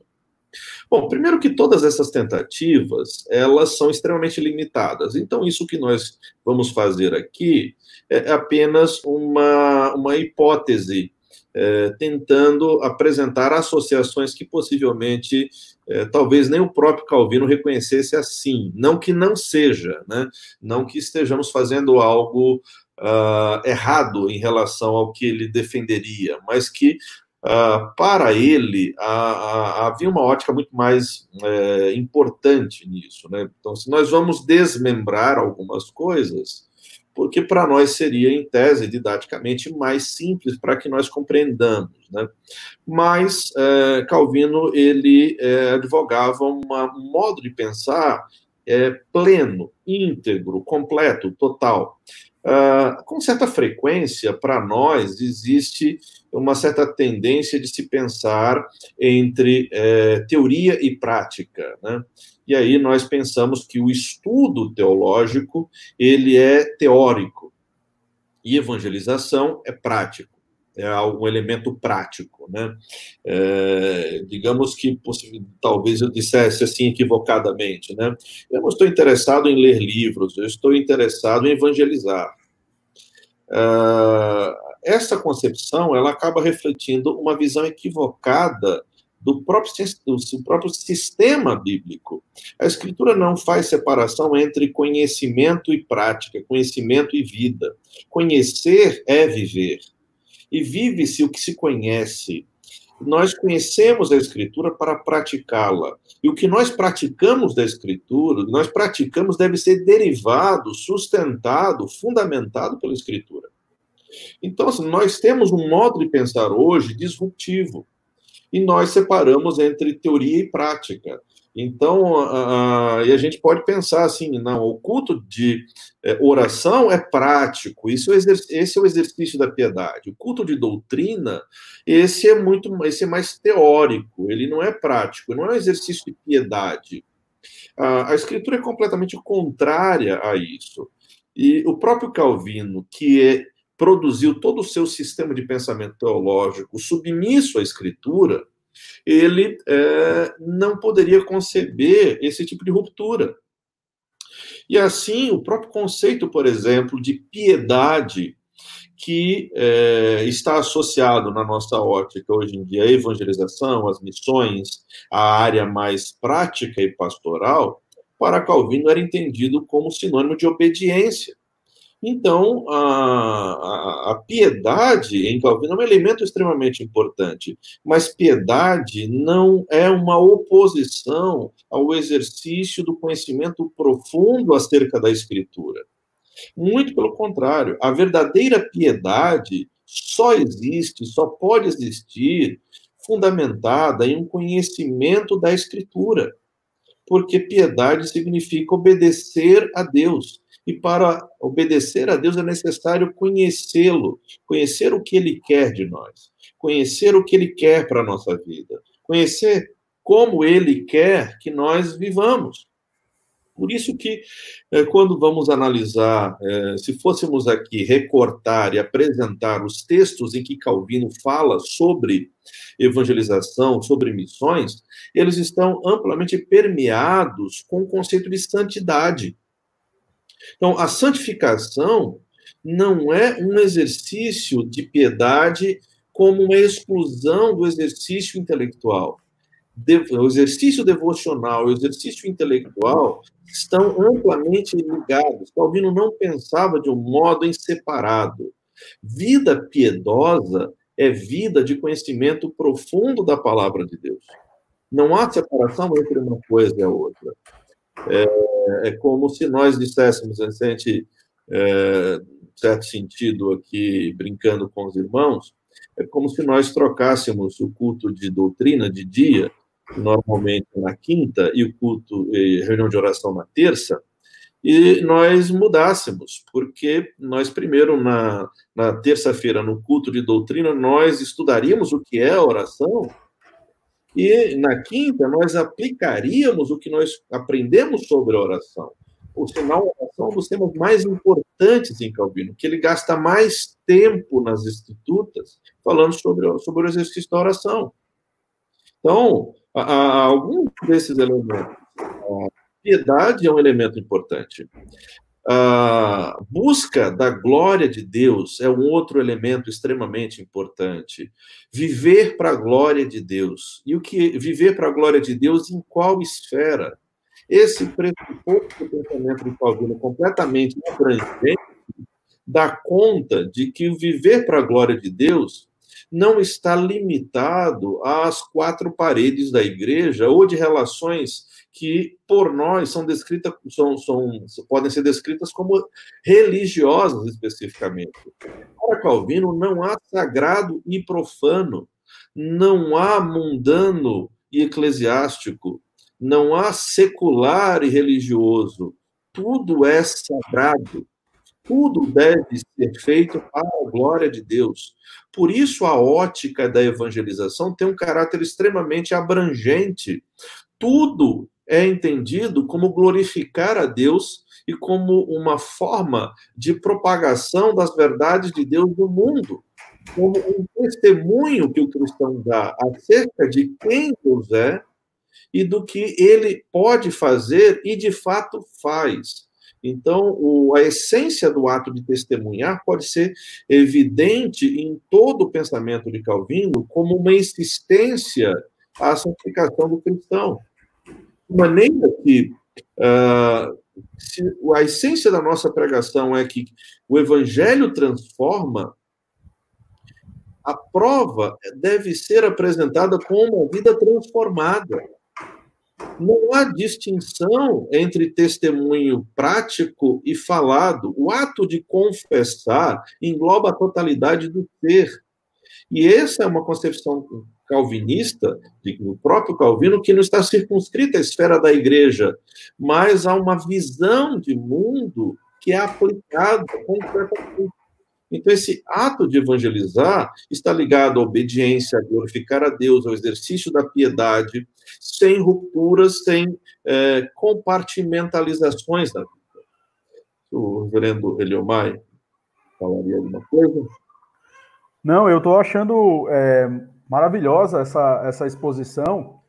Bom, primeiro que todas essas tentativas, elas são extremamente limitadas. Então, isso que nós vamos fazer aqui é apenas uma, uma hipótese é, tentando apresentar associações que possivelmente é, talvez nem o próprio Calvino reconhecesse assim. Não que não seja, né? não que estejamos fazendo algo uh, errado em relação ao que ele defenderia, mas que uh, para ele havia uma ótica muito mais é, importante nisso. Né? Então, se nós vamos desmembrar algumas coisas porque para nós seria, em tese, didaticamente mais simples para que nós compreendamos. Né? Mas é, Calvino ele é, advogava uma, um modo de pensar pleno, íntegro, completo, total. Uh, com certa frequência, para nós, existe uma certa tendência de se pensar entre é, teoria e prática. Né? E aí nós pensamos que o estudo teológico ele é teórico e evangelização é prático, é um elemento prático, né? É, digamos que talvez eu dissesse assim equivocadamente, né? Eu não estou interessado em ler livros, eu estou interessado em evangelizar. Uh, essa concepção ela acaba refletindo uma visão equivocada do próprio, do próprio sistema bíblico. A Escritura não faz separação entre conhecimento e prática, conhecimento e vida. Conhecer é viver. E vive-se o que se conhece. Nós conhecemos a Escritura para praticá-la. E o que nós praticamos da Escritura, nós praticamos deve ser derivado, sustentado, fundamentado pela Escritura. Então, assim, nós temos um modo de pensar hoje disruptivo e nós separamos entre teoria e prática. Então, a, e a gente pode pensar assim, não, o culto de é, oração é prático, isso é esse é o exercício da piedade. O culto de doutrina, esse é muito, esse é mais teórico, ele não é prático, não é um exercício de piedade. A, a escritura é completamente contrária a isso. E o próprio Calvino, que é produziu todo o seu sistema de pensamento teológico submisso à escritura, ele é, não poderia conceber esse tipo de ruptura. E assim, o próprio conceito, por exemplo, de piedade, que é, está associado na nossa ótica hoje em dia à evangelização, às missões, à área mais prática e pastoral, para Calvino era entendido como sinônimo de obediência. Então, a, a, a, piedade em Calvino é um elemento extremamente importante, mas piedade não é uma oposição ao exercício do conhecimento profundo acerca da Escritura. Muito pelo contrário, a verdadeira piedade só existe, só pode existir fundamentada em um conhecimento da Escritura. Porque piedade significa obedecer a Deus e para obedecer a Deus é necessário conhecê-lo, conhecer o que ele quer de nós, conhecer o que ele quer para a nossa vida, conhecer como ele quer que nós vivamos. Por isso que, é, quando vamos analisar, é, se fôssemos aqui recortar e apresentar os textos em que Calvino fala sobre evangelização, sobre missões, eles estão amplamente permeados com o conceito de santidade. Então, a santificação não é um exercício de piedade como uma exclusão do exercício intelectual. O exercício devocional e o exercício intelectual estão amplamente ligados. Calvino não pensava de um modo em separado. Vida piedosa é vida de conhecimento profundo da palavra de Deus. Não há separação entre uma coisa e a outra. É, é como se nós disséssemos, a gente, é, certo sentido aqui, brincando com os irmãos, é como se nós trocássemos o culto de doutrina de dia, normalmente na quinta, e o culto, e reunião de oração na terça, e nós mudássemos, porque nós primeiro, na, na terça-feira, no culto de doutrina, nós estudaríamos o que é a oração, e na quinta nós aplicaríamos o que nós aprendemos sobre a oração. O sinal oração é um dos temas mais importantes em Calvino, que ele gasta mais tempo nas institutas falando sobre, sobre o exercício da oração. Então, alguns desses elementos, a piedade é um elemento importante. A busca da glória de Deus é um outro elemento extremamente importante. Viver para a glória de Deus. E o que viver para a glória de Deus em qual esfera? Esse pressuposto do pensamento de Calvino completamente abrangente dá conta de que o viver para a glória de Deus não está limitado às quatro paredes da igreja ou de relações que por nós são descritas são, são podem ser descritas como religiosas especificamente. Para Calvino não há sagrado e profano, não há mundano e eclesiástico, não há secular e religioso. Tudo é sagrado. Tudo deve ser feito para a glória de Deus. Por isso, a ótica da evangelização tem um caráter extremamente abrangente. Tudo é entendido como glorificar a Deus e como uma forma de propagação das verdades de Deus no mundo, como um testemunho que o cristão dá acerca de quem Deus é e do que ele pode fazer e de fato faz. Então, o, a essência do ato de testemunhar pode ser evidente em todo o pensamento de Calvino como uma insistência à santificação do cristão. De maneira que uh, se a essência da nossa pregação é que o evangelho transforma, a prova deve ser apresentada como uma vida transformada. Não há distinção entre testemunho prático e falado. O ato de confessar engloba a totalidade do ser. E essa é uma concepção calvinista, do próprio Calvino, que não está circunscrita à esfera da igreja, mas há uma visão de mundo que é aplicada concretamente então, esse ato de evangelizar está ligado à obediência, a glorificar a Deus, ao exercício da piedade, sem rupturas, sem é, compartimentalizações da vida. O reverendo Eliomai falaria alguma coisa? Não, eu estou achando é, maravilhosa essa, essa exposição,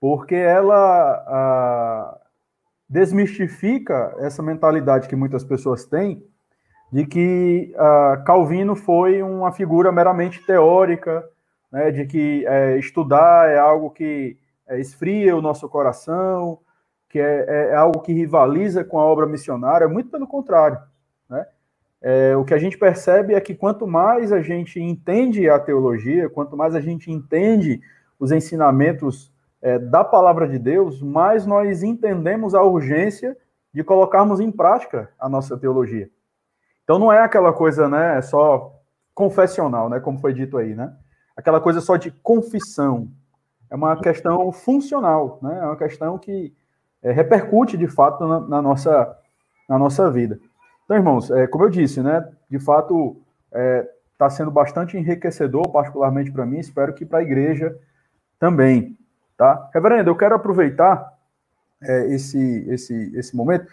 porque ela a, desmistifica essa mentalidade que muitas pessoas têm de que uh, Calvino foi uma figura meramente teórica, né, de que é, estudar é algo que é, esfria o nosso coração, que é, é, é, algo que rivaliza com a obra missionária, muito pelo contrário. Né? É, o que a gente percebe é que quanto mais a gente entende a teologia, quanto mais a gente entende os ensinamentos é, da palavra de Deus, mais nós entendemos a urgência de colocarmos em prática a nossa teologia. Então não é aquela coisa, né, só confessional, né, como foi dito aí, né? Aquela coisa só de confissão. É uma questão funcional, né? É uma questão que é, repercute de fato na, na, nossa na nossa vida. Então, irmãos, é, como eu disse, né, de fato está é, tá sendo bastante enriquecedor, particularmente para mim. Espero que para a igreja também, tá? Reverendo, eu quero aproveitar é, esse, esse, esse momento.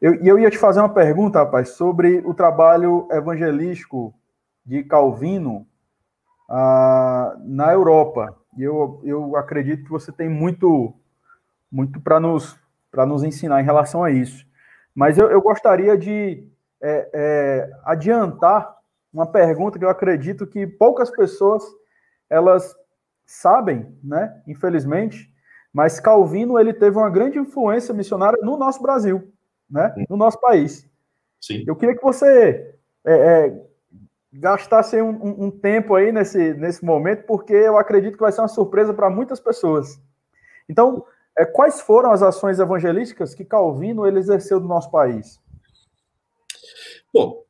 Eu, eu ia te fazer uma pergunta, rapaz, sobre o trabalho evangelístico de Calvino ah, na Europa. E eu, eu acredito que você tem muito, muito para nos, nos ensinar em relação a isso. Mas eu, eu gostaria de é, é, adiantar uma pergunta que eu acredito que poucas pessoas elas sabem, né? Infelizmente, mas Calvino ele teve uma grande influência missionária no nosso Brasil, né? No nosso país. Sim. Eu queria que você é, é, gastasse um, um, um, tempo aí nesse, nesse momento, porque eu acredito que vai ser uma surpresa para muitas pessoas. Então, é, quais foram as ações evangelísticas que Calvino ele exerceu no nosso país? Bom,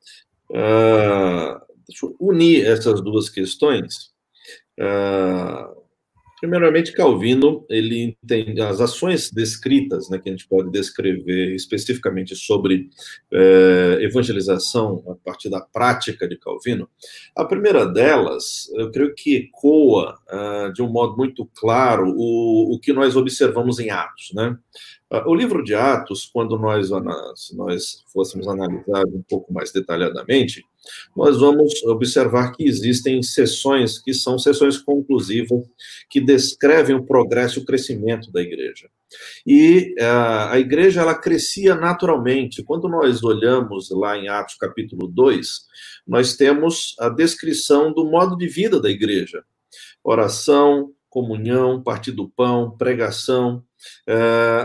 uh, deixa eu unir essas duas questões. Uh, Primeiramente, Calvino, ele as ações descritas, né, que a gente pode descrever especificamente sobre é, evangelização a partir da prática de Calvino. A primeira delas, eu creio que ecoa uh, de um modo muito claro o, o que nós observamos em Atos, né? Ah, o livro de Atos, quando nós, se nós fôssemos analisar um pouco mais detalhadamente, nós vamos observar que existem sessões que são sessões conclusivas, que descrevem o progresso e o crescimento da igreja. E uh, a igreja, ela crescia naturalmente. Quando nós olhamos lá em Atos capítulo 2, nós temos a descrição do modo de vida da igreja. Oração, comunhão, partir do pão, pregação,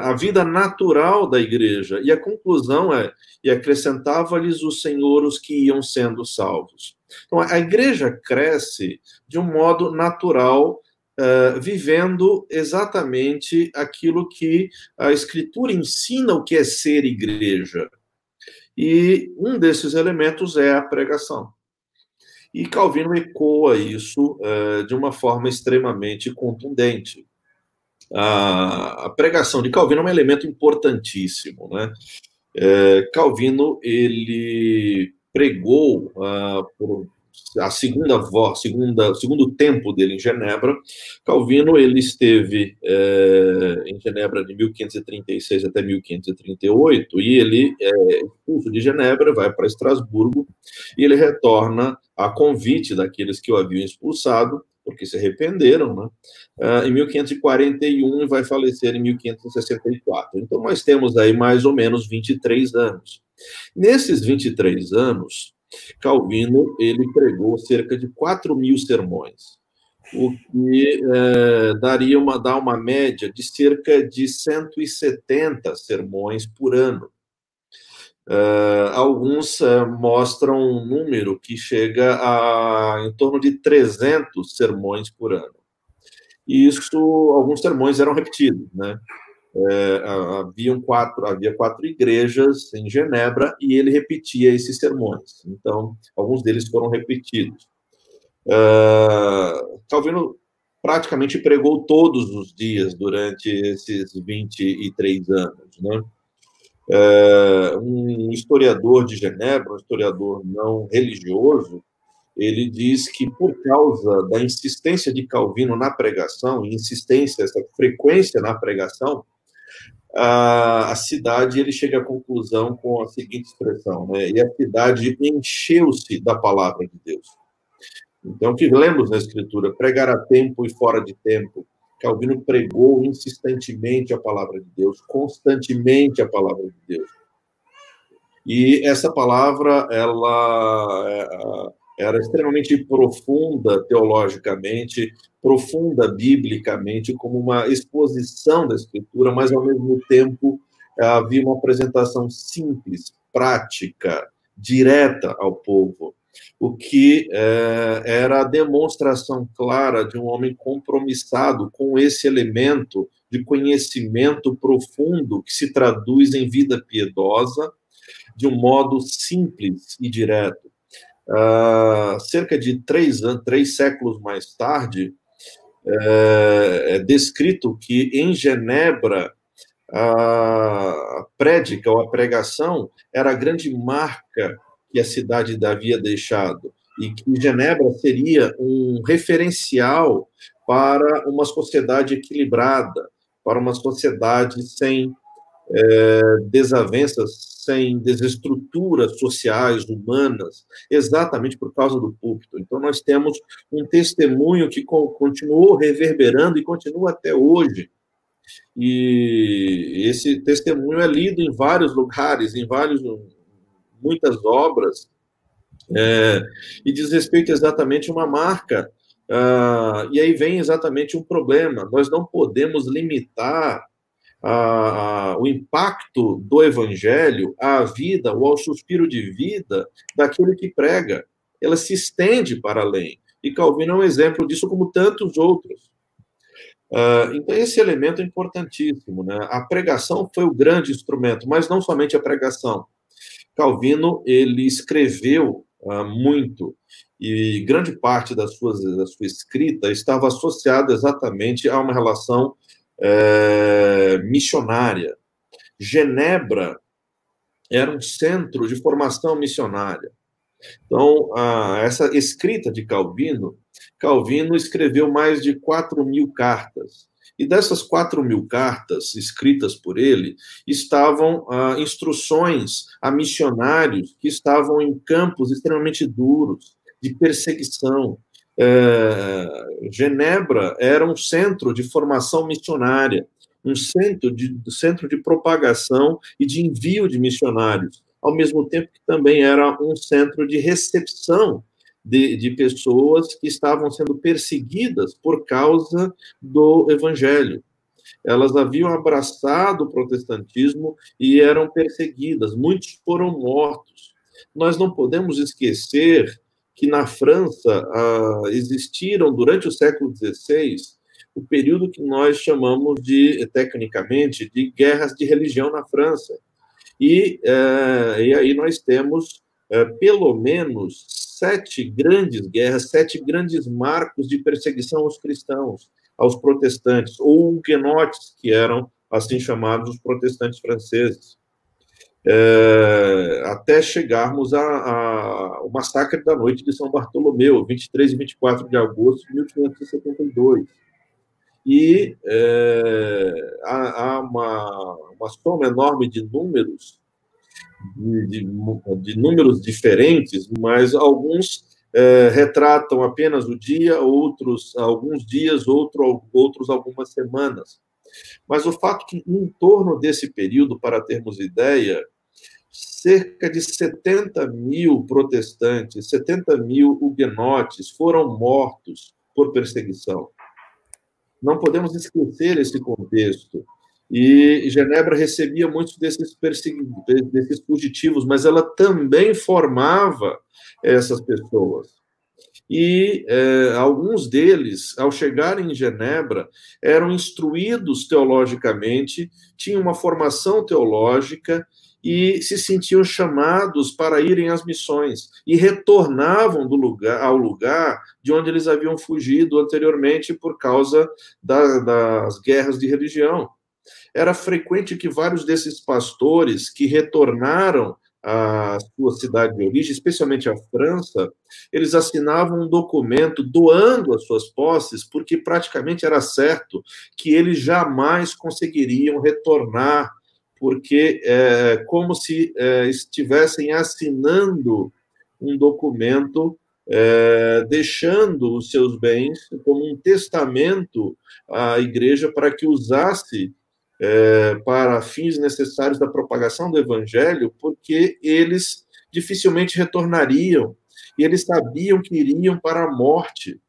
a vida natural da igreja. E a conclusão é: e acrescentava-lhes o Senhor os que iam sendo salvos. Então, a igreja cresce de um modo natural, uh, vivendo exatamente aquilo que a Escritura ensina o que é ser igreja. E um desses elementos é a pregação. E Calvino ecoa isso uh, de uma forma extremamente contundente. A, pregação de Calvino é um elemento importantíssimo, né? É, Calvino ele pregou uh, por a segunda voz, segunda, segundo tempo dele em Genebra. Calvino ele esteve é, em Genebra de 1536 até 1538 e ele é expulso de Genebra, vai para Estrasburgo e ele retorna a convite daqueles que o haviam expulsado porque se arrependeram, né? Uh, em 1541 e vai falecer em 1564. Então, nós temos aí mais ou menos 23 anos. Nesses 23 anos, Calvino ele pregou cerca de 4 mil sermões, o que é, daria uma, dá uma média de cerca de 170 sermões por ano. Uh, alguns uh, mostram um número que chega a em torno de 300 sermões por ano. E isso, alguns sermões eram repetidos, né? É, haviam quatro, havia quatro igrejas em Genebra e ele repetia esses sermões. Então, alguns deles foram repetidos. Uh, Calvino praticamente pregou todos os dias durante esses 23 anos, né? É, um historiador de Genebra, um historiador não religioso, ele diz que por causa da insistência de Calvino na pregação, insistência, essa frequência na pregação, a, a cidade ele chega à conclusão com a seguinte expressão, né? E a cidade encheu-se da palavra de Deus. Então, o que lemos na Escritura, pregar a tempo e fora de tempo, Calvino pregou insistentemente a palavra de Deus, constantemente a palavra de Deus. E essa palavra, ela é, era extremamente profunda teologicamente, profunda biblicamente, como uma exposição da Escritura, mas ao mesmo tempo havia uma apresentação simples, prática, direta ao povo o que é, era a demonstração clara de um homem compromissado com esse elemento de conhecimento profundo que se traduz em vida piedosa de um modo simples e direto. Uh, cerca de três, três séculos mais tarde, é, é descrito que em Genebra a prédica ou a pregação era a grande marca que a cidade havia deixado e que Genebra seria um referencial para uma sociedade equilibrada, para uma sociedade sem é, desavenças, sem desestruturas sociais, humanas, exatamente por causa do púlpito. Então, nós temos um testemunho que continuou reverberando e continua até hoje. E esse testemunho é lido em vários lugares, em vários, muitas obras, é, e diz respeito exatamente a uma marca. Uh, e aí vem exatamente um problema. Nós não podemos limitar o impacto do evangelho à vida ou ao suspiro de vida daquele que prega. Ela se estende para além. E Calvino é um exemplo disso, como tantos outros. Uh, então, esse elemento é importantíssimo. Né? A pregação foi o grande instrumento, mas não somente a pregação. Calvino ele escreveu uh, muito e grande parte da sua, da sua escrita estava associada exatamente a uma relação é, missionária. Genebra era um centro de formação missionária. Então, essa escrita de Calvino, Calvino escreveu mais de 4 mil cartas. E dessas 4 mil cartas escritas por ele, estavam ah, instruções a missionários que estavam em campos extremamente duros, de perseguição, é, Genebra era um centro de formação missionária, um centro de, centro de propagação e de envio de missionários, ao mesmo tempo que também era um centro de recepção de, de pessoas que estavam sendo perseguidas por causa do evangelho. Elas haviam abraçado o protestantismo e eram perseguidas, muitos foram mortos. Nós não podemos esquecer que na França ah, existiram durante o século XVI o período que nós chamamos de, tecnicamente, de guerras de religião na França. E, eh, e aí nós temos eh, pelo menos sete grandes guerras, sete grandes marcos de perseguição aos cristãos, aos protestantes, ou huguenotes, que eram assim chamados os protestantes franceses é, até chegarmos ao massacre da noite de São Bartolomeu, 23 e 24 de agosto de 1572. E é, há, há uma, uma soma enorme de números, de, de, de números diferentes, mas alguns é, retratam apenas o dia, outros alguns dias, outro, outros algumas semanas. Mas o fato que, em torno desse período, para termos ideia, cerca de 70 mil protestantes, 70 mil huguenotes foram mortos por perseguição. Não podemos esquecer esse contexto. E Genebra recebia muitos desses, desses fugitivos, mas ela também formava essas pessoas. E é, alguns deles, ao chegarem em Genebra, eram instruídos teologicamente, tinham uma formação teológica e se sentiam chamados para irem às missões e retornavam do lugar ao lugar de onde eles haviam fugido anteriormente por causa da, das guerras de religião. Era frequente que vários desses pastores que retornaram à sua cidade de origem, especialmente a França, eles assinavam um documento doando as suas posses, porque praticamente era certo que eles jamais conseguiriam retornar porque é como se é, estivessem assinando um documento é, deixando os seus bens como um testamento à igreja para que usasse é, para fins necessários da propagação do evangelho, porque eles dificilmente retornariam e eles sabiam que iriam para a morte.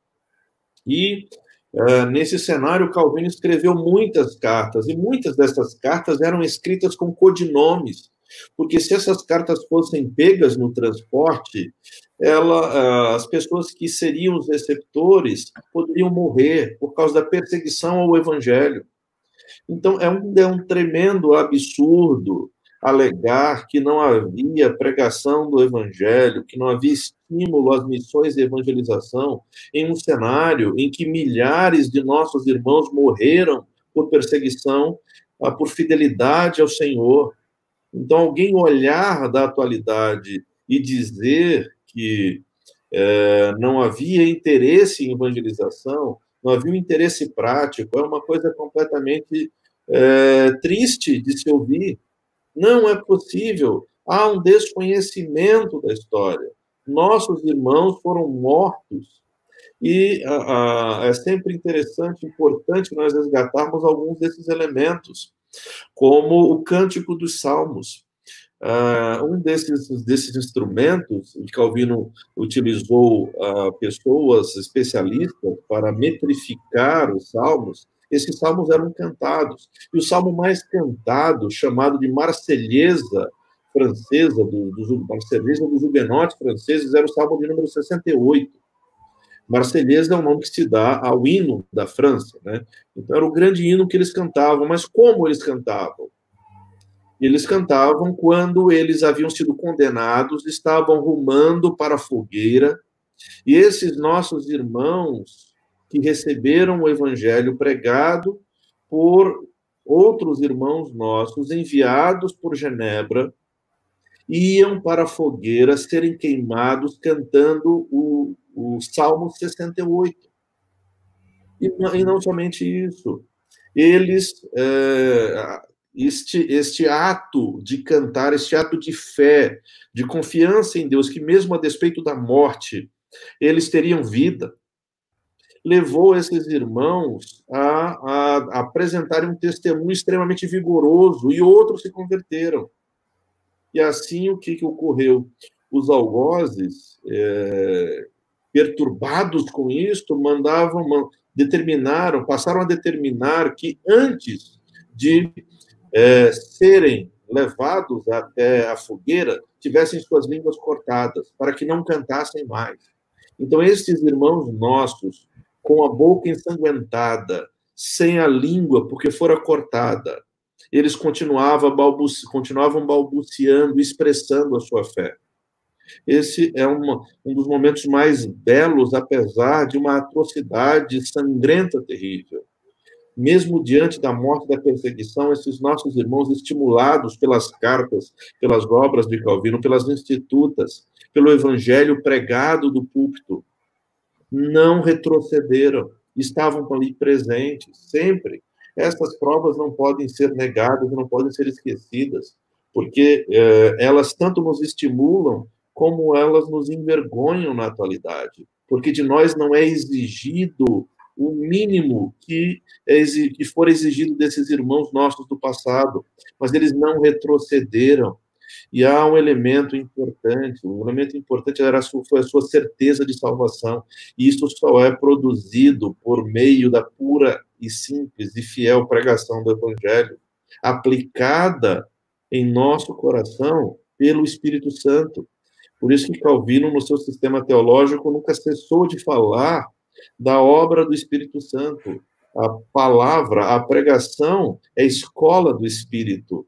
E Uh, nesse cenário, Calvino escreveu muitas cartas, e muitas dessas cartas eram escritas com codinomes, porque se essas cartas fossem pegas no transporte, ela, uh, as pessoas que seriam os receptores poderiam morrer por causa da perseguição ao evangelho. Então, é um, é um tremendo absurdo alegar que não havia pregação do evangelho, que não havia estímulo às missões de evangelização, em um cenário em que milhares de nossos irmãos morreram por perseguição, ah, por fidelidade ao Senhor. Então, alguém olhar da atualidade e dizer que é, não havia interesse em evangelização, não havia um interesse prático, é uma coisa completamente é, triste de se ouvir. Não é possível. Há um desconhecimento da história. Nossos irmãos foram mortos. E a, a, é sempre interessante, importante nós resgatarmos alguns desses elementos, como o Cântico dos Salmos. Uh, um desses, desses instrumentos, Calvino utilizou uh, pessoas especialistas para metrificar os salmos, esses salmos eram cantados. E o salmo mais cantado, chamado de Marselhesa francesa, do, do, Marselhesa dos Huguenotes franceses, era o salmo de número 68. Marselhesa é o nome que se dá ao hino da França, né? Então era o grande hino que eles cantavam, mas como eles cantavam? Eles cantavam quando eles haviam sido condenados, estavam rumando para a fogueira, e esses nossos irmãos que receberam o evangelho pregado por outros irmãos nossos enviados por Genebra iam para a fogueira serem queimados cantando o, o Salmo 68. E, e não somente isso, eles é, este, este ato de cantar, este ato de fé, de confiança em Deus, que mesmo a despeito da morte, eles teriam vida, levou esses irmãos a, a, a apresentarem um testemunho extremamente vigoroso e outros se converteram. E assim o que, que ocorreu? Os algozes, é, perturbados com isto, mandavam, determinaram, passaram a determinar que antes de é, serem levados até a fogueira, tivessem suas línguas cortadas, para que não cantassem mais. Então, esses irmãos nossos, com a boca ensanguentada, sem a língua, porque fora cortada, eles continuavam, balbuci continuavam balbuciando, expressando a sua fé. Esse é uma, um dos momentos mais belos, apesar de uma atrocidade sangrenta terrível mesmo diante da morte da perseguição, esses nossos irmãos, estimulados pelas cartas, pelas obras de Calvino, pelas institutas, pelo evangelho pregado do púlpito, não retrocederam, estavam ali presentes, sempre. Essas provas não podem ser negadas, não podem ser esquecidas, porque eh, elas tanto nos estimulam como elas nos envergonham na atualidade, porque de nós não é exigido o mínimo que, que for exigido desses irmãos nossos do passado, mas eles não retrocederam. E há um elemento importante, um elemento importante era a sua, foi a sua certeza de salvação, e isso só é produzido por meio da pura e simples e fiel pregação do Evangelho, aplicada em nosso coração pelo Espírito Santo. Por isso que Calvino, no seu sistema teológico, nunca cessou de falar da obra do Espírito Santo. A palavra, a pregação é escola do Espírito.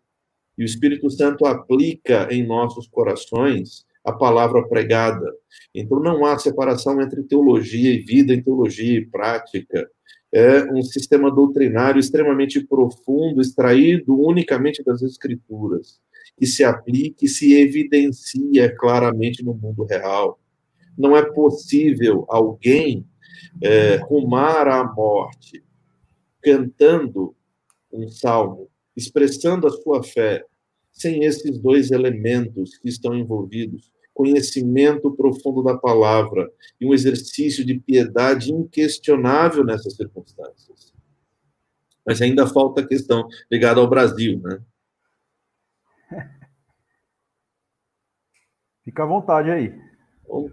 E o Espírito Santo aplica em nossos corações a palavra pregada. Então não há separação entre teologia e vida, e teologia e prática. É um sistema doutrinário extremamente profundo, extraído unicamente das Escrituras, que se aplica e se evidencia claramente no mundo real. Não é possível alguém é, rumar à morte, cantando um salmo, expressando a sua fé, sem esses dois elementos que estão envolvidos, conhecimento profundo da palavra e um exercício de piedade inquestionável nessas circunstâncias. Mas ainda falta a questão ligada ao Brasil, né? Fica à vontade aí. Bom,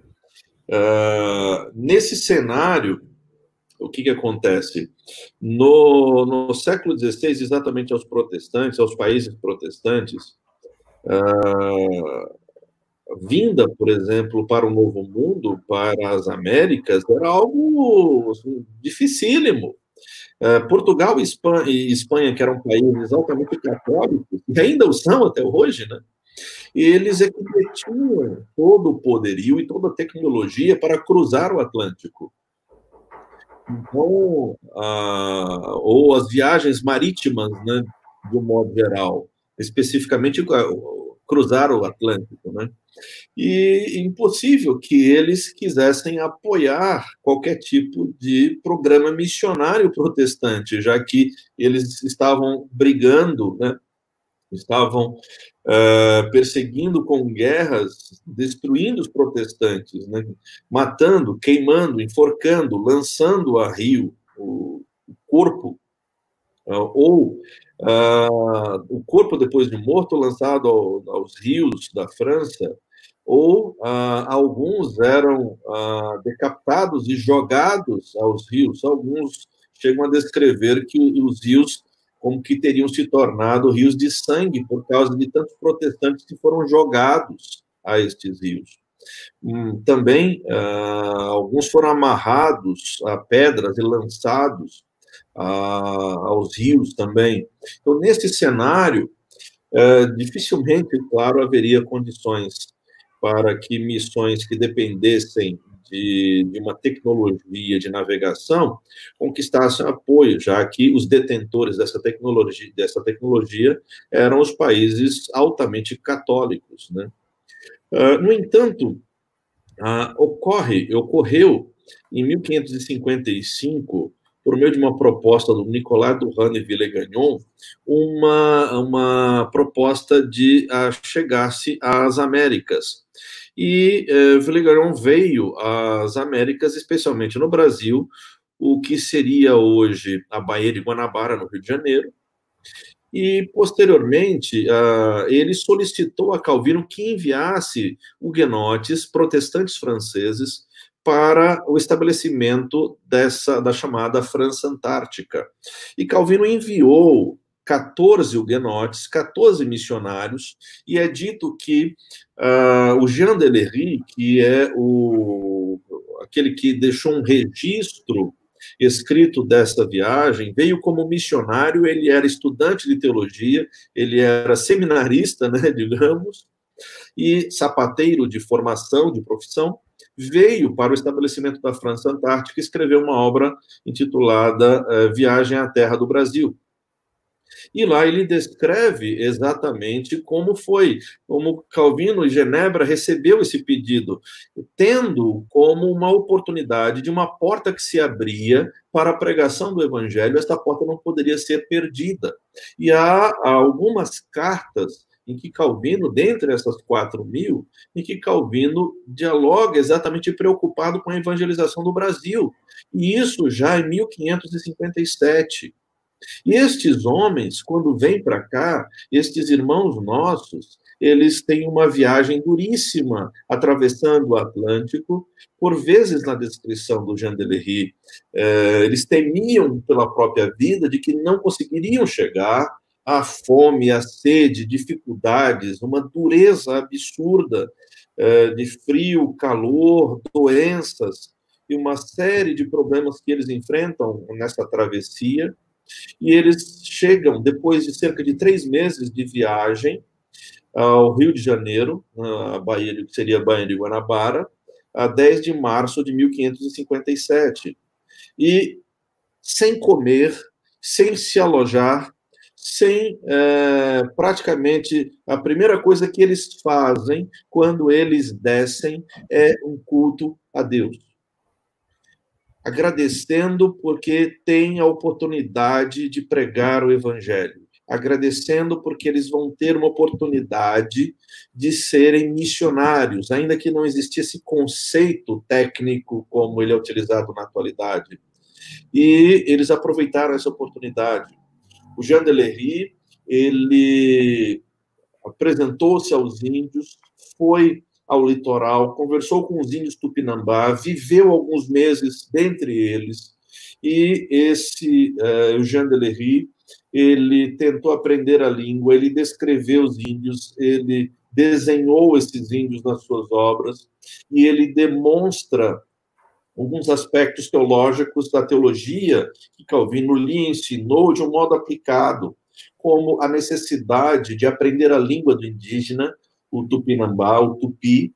Uh, nesse cenário, o que, que acontece? No, no século XVI, exatamente aos protestantes, aos países protestantes, uh, vinda, por exemplo, para o Novo Mundo, para as Américas, era algo assim, dificílimo. Uh, Portugal e Espanha, que eram países altamente católicos, ainda o são até hoje, né? Eles é que detinham todo o poderio e toda a tecnologia para cruzar o Atlântico. Então, ou as viagens marítimas, né, de um modo geral, especificamente cruzar o Atlântico, né? E impossível que eles quisessem apoiar qualquer tipo de programa missionário protestante, já que eles estavam brigando, né? Estavam uh, perseguindo com guerras, destruindo os protestantes, né? matando, queimando, enforcando, lançando a rio o, corpo, uh, ou uh, o corpo depois de morto lançado ao, aos rios da França, ou alguns eram decapitados e jogados aos rios. Alguns chegam a descrever que os rios como que teriam se tornado rios de sangue por causa de tantos protestantes que foram jogados a estes rios. Hum, também ah, alguns foram amarrados a pedras e lançados ah, aos rios também. Então, nesse cenário, eh, dificilmente, claro, haveria condições para que missões que dependessem de, de, uma tecnologia de navegação conquistassem apoio, já que os detentores dessa tecnologia, dessa tecnologia eram os países altamente católicos. Né? Uh, no entanto, uh, ocorre, ocorreu em 1555 por meio de uma proposta do Nicolas Duran e Villegagnon, uma, uma proposta de uh, chegar-se às Américas. E eh, Villegagnon veio às Américas, especialmente no Brasil, o que seria hoje a Baía de Guanabara, no Rio de Janeiro. E, posteriormente, uh, ele solicitou a Calvino que enviasse huguenotes, protestantes franceses, para o estabelecimento dessa da chamada França Antártica. E Calvino enviou 14 huguenotes, 14 missionários, e é dito que uh, o Jean Delery, que é o, aquele que deixou um registro escrito dessa viagem, veio como missionário, ele era estudante de teologia, ele era seminarista, né, digamos, e sapateiro de formação, de profissão, veio para o estabelecimento da França Antártica e escreveu uma obra intitulada uh, Viagem à Terra do Brasil. E lá ele descreve exatamente como foi, como Calvino e Genebra recebeu esse pedido, tendo como uma oportunidade de uma porta que se abria para a pregação do evangelho, esta porta não poderia ser perdida. E há algumas cartas em que Calvino, dentre essas quatro mil, em que Calvino dialoga exatamente preocupado com a evangelização do Brasil. E isso já em 1557. E estes homens, quando vêm para cá, estes irmãos nossos, eles têm uma viagem duríssima, atravessando o Atlântico. Por vezes, na descrição do Jean Delery, eh, eles temiam pela própria vida de que não conseguiriam chegar. A fome, a sede, dificuldades, uma dureza absurda eh, de frio, calor, doenças e uma série de problemas que eles enfrentam nessa travessia. E eles chegam, depois de cerca de três meses de viagem, ao Rio de Janeiro, a Bahia, que seria a Baía de Guanabara, a 10 de março de 1557. E sem comer, sem se alojar, sem é, praticamente a primeira coisa que eles fazem quando eles descem é um culto a Deus agradecendo porque tem a oportunidade de pregar o evangelho, agradecendo porque eles vão ter uma oportunidade de serem missionários, ainda que não existisse conceito técnico como ele é utilizado na atualidade. E eles aproveitaram essa oportunidade. O Jean Delery, ele apresentou-se aos índios, foi ao litoral, conversou com os índios Tupinambá, viveu alguns meses dentre eles, e esse uh, Jean Delery, ele tentou aprender a língua, ele descreveu os índios, ele desenhou esses índios nas suas obras, e ele demonstra alguns aspectos teológicos da teologia que Calvino lhe ensinou de um modo aplicado, como a necessidade de aprender a língua do indígena, o Tupinambá, o Tupi,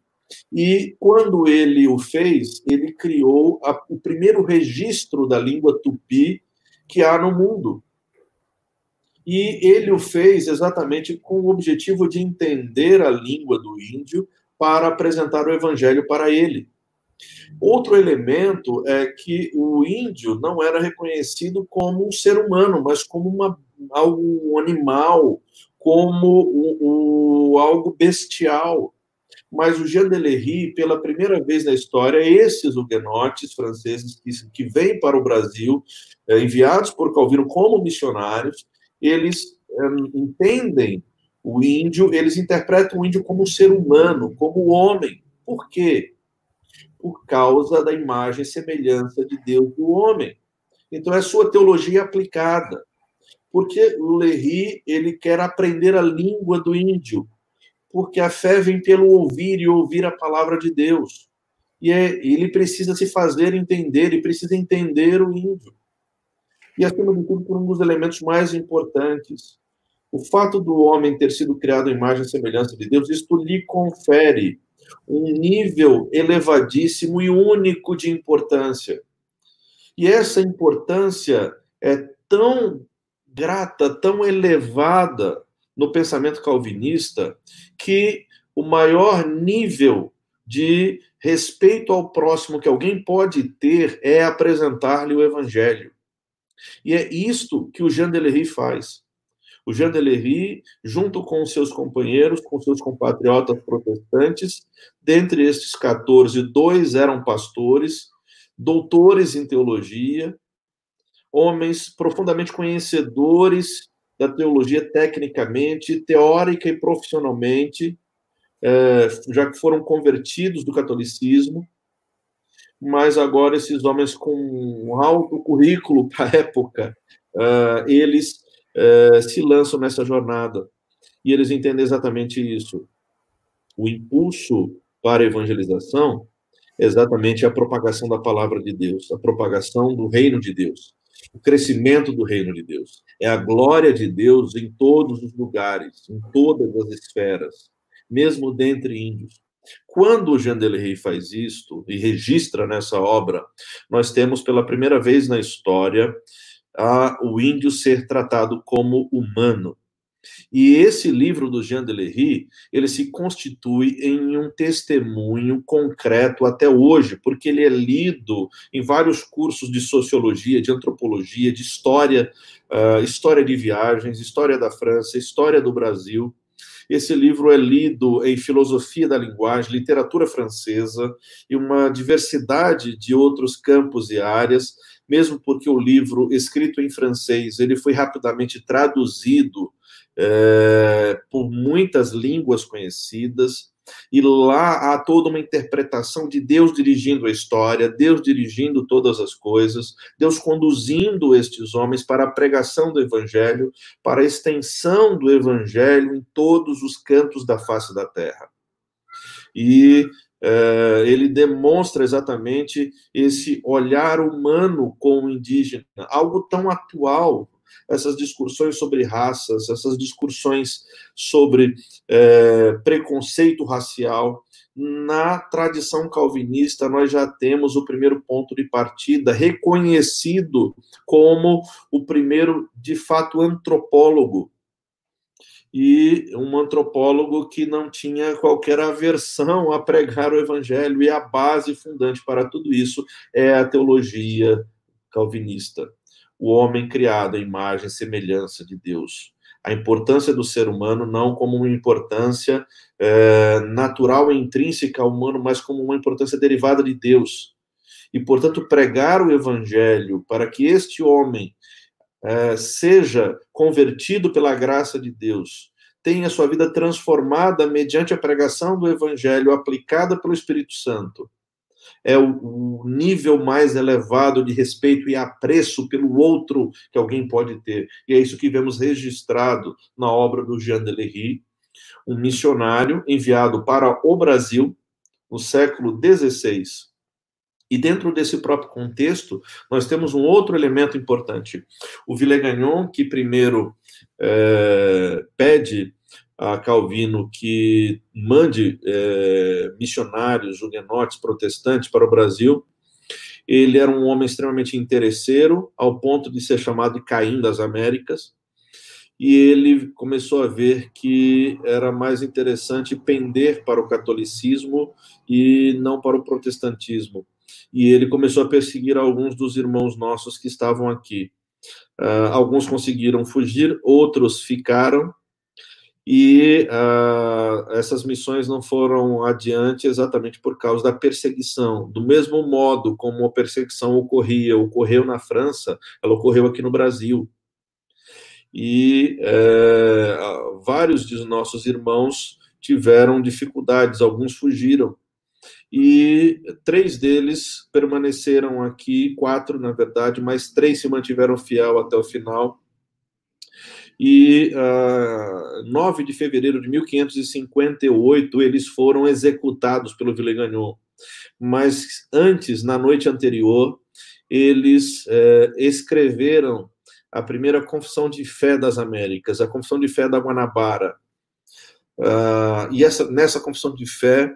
e quando ele o fez, ele criou a, o primeiro registro da língua tupi que há no mundo. E ele o fez exatamente com o objetivo de entender a língua do índio para apresentar o evangelho para ele. Outro elemento é que o índio não era reconhecido como um ser humano, mas como uma, um animal, como um, um, algo bestial. Mas o Jean Delery, pela primeira vez na história, esses huguenotes franceses que, que vêm para o Brasil, é, enviados por Calvino como missionários, eles é, entendem o índio, eles interpretam o índio como um ser humano, como homem. Por quê? Por causa da imagem e semelhança de Deus do homem. Então, é sua teologia aplicada. Porque o ele quer aprender a língua do índio, porque a fé vem pelo ouvir e ouvir a palavra de Deus. E é, ele precisa se fazer entender, ele precisa entender o índio. E, acima de tudo, por um dos elementos mais importantes, o fato do homem ter sido criado à imagem e semelhança de Deus, isto lhe confere um nível elevadíssimo e único de importância. E essa importância é tão grata, tão elevada no pensamento calvinista, que o maior nível de respeito ao próximo que alguém pode ter é apresentar-lhe o evangelho. E é isto que o Jean Delery faz. O Jean Delery, junto com seus companheiros, com seus compatriotas protestantes, dentre estes 14, dois eram pastores, doutores em teologia, homens profundamente conhecedores da teologia tecnicamente, teórica e profissionalmente, é, já que foram convertidos do catolicismo, mas agora esses homens com um alto currículo para a época, uh, eles uh, se lançam nessa jornada e eles entendem exatamente isso. O impulso para a evangelização é exatamente a propagação da palavra de Deus, a propagação do reino de Deus o crescimento do reino de Deus. É a glória de Deus em todos os lugares, em todas as esferas, mesmo dentre índios. Quando o Jean Delery faz isto e registra nessa obra, nós temos pela primeira vez na história a, o índio ser tratado como humano. E esse livro do Jean Delery, ele se constitui em um testemunho concreto até hoje, porque ele é lido em vários cursos de sociologia, de antropologia, de história, uh, história de viagens, história da França, história do Brasil. Esse livro é lido em filosofia da linguagem, literatura francesa e uma diversidade de outros campos e áreas, mesmo porque o livro escrito em francês, ele foi rapidamente traduzido é, por muitas línguas conhecidas, e lá há toda uma interpretação de Deus dirigindo a história, Deus dirigindo todas as coisas, Deus conduzindo estes homens para a pregação do Evangelho, para a extensão do Evangelho em todos os cantos da face da terra. E é, ele demonstra exatamente esse olhar humano com o indígena, algo tão atual essas discussões sobre raças, essas discussões sobre é, preconceito racial. Na tradição calvinista, nós já temos o primeiro ponto de partida reconhecido como o primeiro, de fato, antropólogo e um antropólogo que não tinha qualquer aversão a pregar o evangelho, e a base fundante para tudo isso é a teologia calvinista o homem criado à imagem e semelhança de Deus. A importância do ser humano não como uma importância é, natural e intrínseca ao humano, mas como uma importância derivada de Deus. E, portanto, pregar o evangelho para que este homem é, seja convertido pela graça de Deus, tenha sua vida transformada mediante a pregação do evangelho aplicada pelo Espírito Santo, é o, o, nível mais elevado de respeito e apreço pelo outro que alguém pode ter. E é isso que vemos registrado na obra do Jean Delery, um missionário enviado para o Brasil no século XVI. E dentro desse próprio contexto, nós temos um outro elemento importante. O Villegagnon, que primeiro é, pede a Calvino que mande é, missionários, huguenotes, protestantes para o Brasil. Ele era um homem extremamente interesseiro, ao ponto de ser chamado de Caim das Américas. e ele começou a ver que era mais interessante pender para o catolicismo e não para o protestantismo. E ele começou a perseguir alguns dos irmãos nossos que estavam aqui. Uh, alguns conseguiram fugir, outros ficaram, e uh, essas missões não foram adiante exatamente por causa da perseguição. Do mesmo modo como a perseguição ocorria, ocorreu na França, ela ocorreu aqui no Brasil e é, vários de nossos irmãos tiveram dificuldades, alguns fugiram. E três deles permaneceram aqui, quatro, na verdade, mas três se mantiveram fiel até o final. E uh, 9 de fevereiro de 1558, eles foram executados pelo Villegagnon. Mas antes, na noite anterior, eles uh, escreveram a primeira confissão de fé das Américas, a confissão de fé da Guanabara. Uh, e essa, nessa confissão de fé,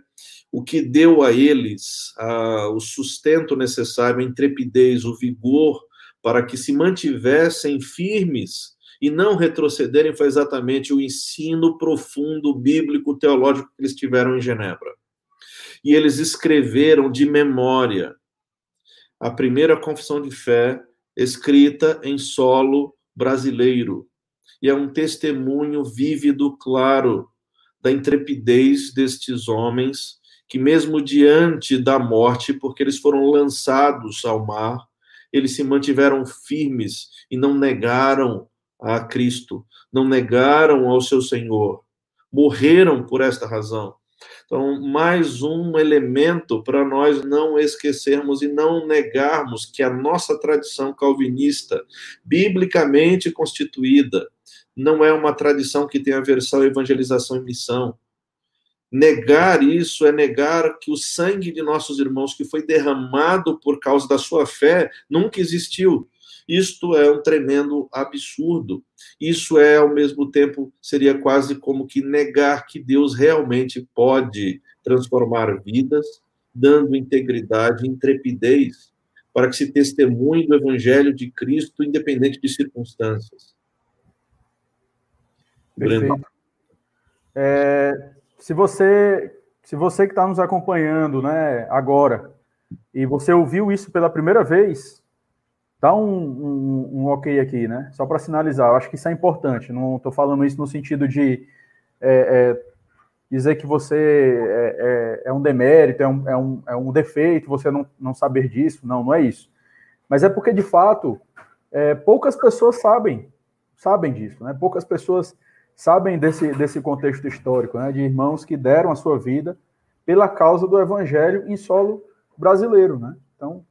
o que deu a eles uh, o sustento necessário, a intrepidez, o vigor para que se mantivessem firmes e não retrocederem foi exatamente o ensino profundo bíblico teológico que eles tiveram em Genebra. E eles escreveram de memória a primeira confissão de fé escrita em solo brasileiro. E é um testemunho vívido, claro, da intrepidez destes homens que, mesmo diante da morte, porque eles foram lançados ao mar, eles se mantiveram firmes e não negaram a Cristo, não negaram ao seu Senhor, morreram por esta razão. Então, mais um elemento para nós não esquecermos e não negarmos que a nossa tradição calvinista, biblicamente constituída, não é uma tradição que tem aversão à evangelização e missão. Negar isso é negar que o sangue de nossos irmãos que foi derramado por causa da sua fé nunca existiu. Isto é um tremendo absurdo. Isso é, ao mesmo tempo, seria quase como que negar que Deus realmente pode transformar vidas, dando integridade e intrepidez para que se testemunhe do Evangelho de Cristo, independente de circunstâncias. Perfeito. É, se você, se você que está nos acompanhando, né, agora, e você ouviu isso pela primeira vez, Dá um, um, um ok aqui, né? Só para sinalizar, eu acho que isso é importante. Não estou falando isso no sentido de é, é, dizer que você é, é, é um demérito, é um, é, um, é um defeito, você não, não saber disso. Não, não é isso. Mas é porque, de fato, é, poucas pessoas sabem, sabem disso, né? Poucas pessoas sabem desse, desse contexto histórico, né? De irmãos que deram a sua vida pela causa do evangelho em solo brasileiro, né? Então,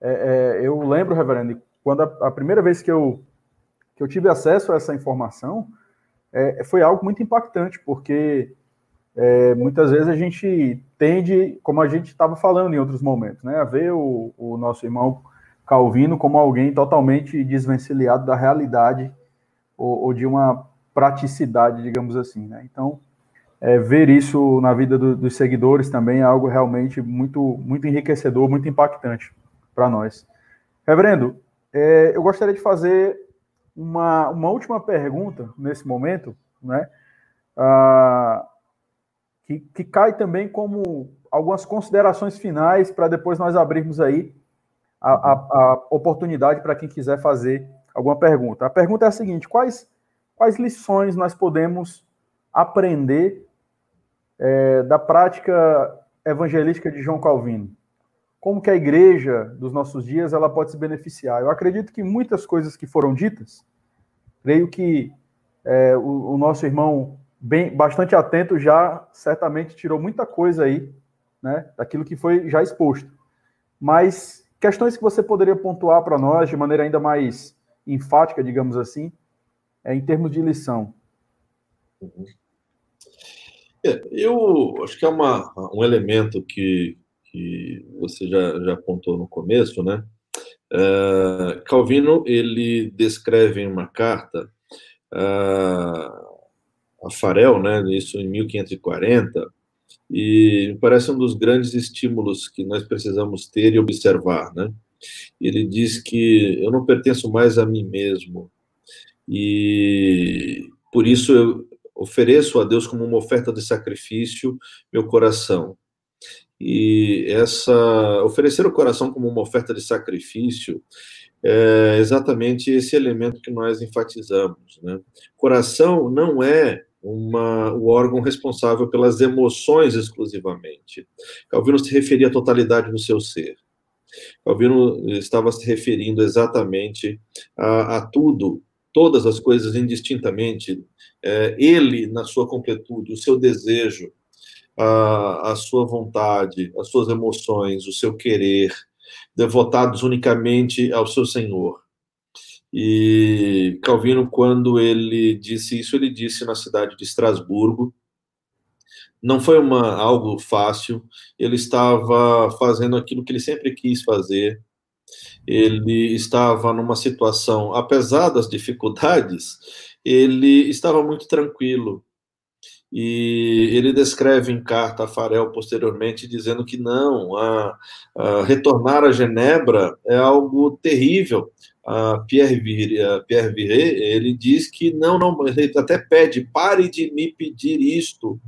é, é, eu lembro, reverendo, quando a, a, primeira vez que eu, que eu tive acesso a essa informação, é, foi algo muito impactante, porque é, muitas vezes a gente tende, como a gente estava falando em outros momentos, né, a ver o, o, nosso irmão Calvino como alguém totalmente desvencilhado da realidade ou, ou de uma praticidade, digamos assim. Né? Então, é, ver isso na vida do, dos seguidores também é algo realmente muito, muito enriquecedor, muito impactante para nós. Reverendo, é, eu gostaria de fazer uma, uma última pergunta nesse momento, né? Ah, que, que cai também como algumas considerações finais para depois nós abrirmos aí a, a, a oportunidade para quem quiser fazer alguma pergunta. A pergunta é a seguinte: quais, quais lições nós podemos aprender é, da prática evangelística de João Calvino? Como que a igreja dos nossos dias ela pode se beneficiar. Eu acredito que muitas coisas que foram ditas, creio que é, o, o, nosso irmão, bem, bastante atento, já certamente tirou muita coisa aí, né, daquilo que foi já exposto. Mas questões que você poderia pontuar para nós de maneira ainda mais enfática, digamos assim, é, em termos de lição. Uhum. É, eu acho que é uma, um elemento que, que você já, já apontou no começo, né? Uh, Calvino ele descreve em uma carta uh, a Farel, né? Isso em 1540 e parece um dos grandes estímulos que nós precisamos ter e observar, né? Ele diz que eu não pertenço mais a mim mesmo E por isso eu ofereço a Deus como uma oferta de sacrifício meu coração. E essa oferecer o coração como uma oferta de sacrifício é exatamente esse elemento que nós enfatizamos. Né? Coração não é uma, o órgão responsável pelas emoções exclusivamente. Calvino se referia à totalidade do seu ser. Calvino estava se referindo exatamente a, a tudo, todas as coisas indistintamente. É, ele, na sua completude, o seu desejo, a, a sua vontade, as suas emoções, o seu querer, devotados unicamente ao seu Senhor. E Calvino, quando ele disse isso, ele disse na cidade de Estrasburgo. Não foi uma, algo fácil, ele estava fazendo aquilo que ele sempre quis fazer, ele estava numa situação, apesar das dificuldades, ele estava muito tranquilo, e ele descreve em carta a Farel posteriormente dizendo que não, a, a retornar a Genebra é algo terrível. A Pierre, Pierre Viret, ele diz que não, não, ele até pede, pare de me pedir isto.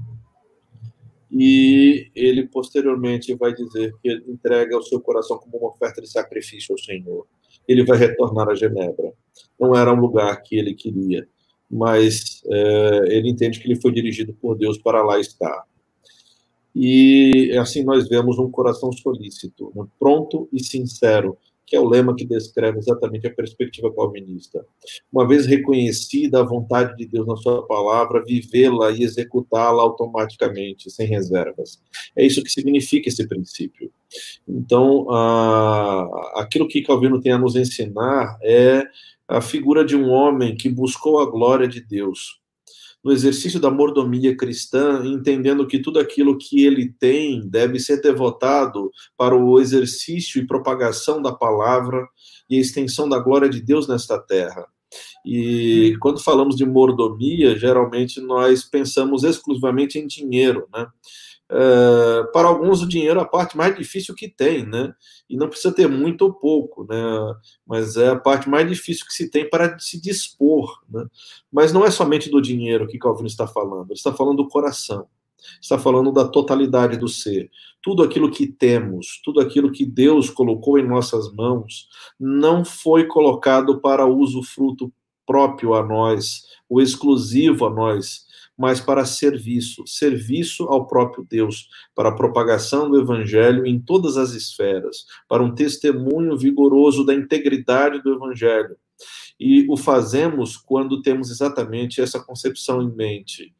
E ele posteriormente vai dizer que ele entrega o seu coração como uma oferta de sacrifício ao Senhor. Ele vai retornar a Genebra. Não era um lugar que ele queria mas é, ele entende que ele foi dirigido por Deus para lá estar. E assim nós vemos um coração solícito, né, pronto e sincero, que é o lema que descreve exatamente a perspectiva calvinista. Uma vez reconhecida a vontade de Deus na sua palavra, vivê-la e executá-la automaticamente, sem reservas. É isso que significa esse princípio. Então, aquilo que Calvino tem a nos ensinar é a figura de um homem que buscou a glória de Deus. No exercício da mordomia cristã, entendendo que tudo aquilo que ele tem deve ser devotado para o exercício e propagação da palavra e a extensão da glória de Deus nesta terra. E quando falamos de mordomia, geralmente nós pensamos exclusivamente em dinheiro, né? É, para alguns o dinheiro é a parte mais difícil que tem, né? E não precisa ter muito ou pouco, né? Mas é a parte mais difícil que se tem para se dispor, né? Mas não é somente do dinheiro que Calvino está falando, ele está falando do coração, está falando da totalidade do ser. Tudo aquilo que temos, tudo aquilo que Deus colocou em nossas mãos, não foi colocado para uso fruto próprio a nós, o exclusivo a nós, mas para serviço, serviço ao próprio Deus, para a propagação do evangelho em todas as esferas, para um testemunho vigoroso da integridade do evangelho. E o fazemos quando temos exatamente essa concepção em mente.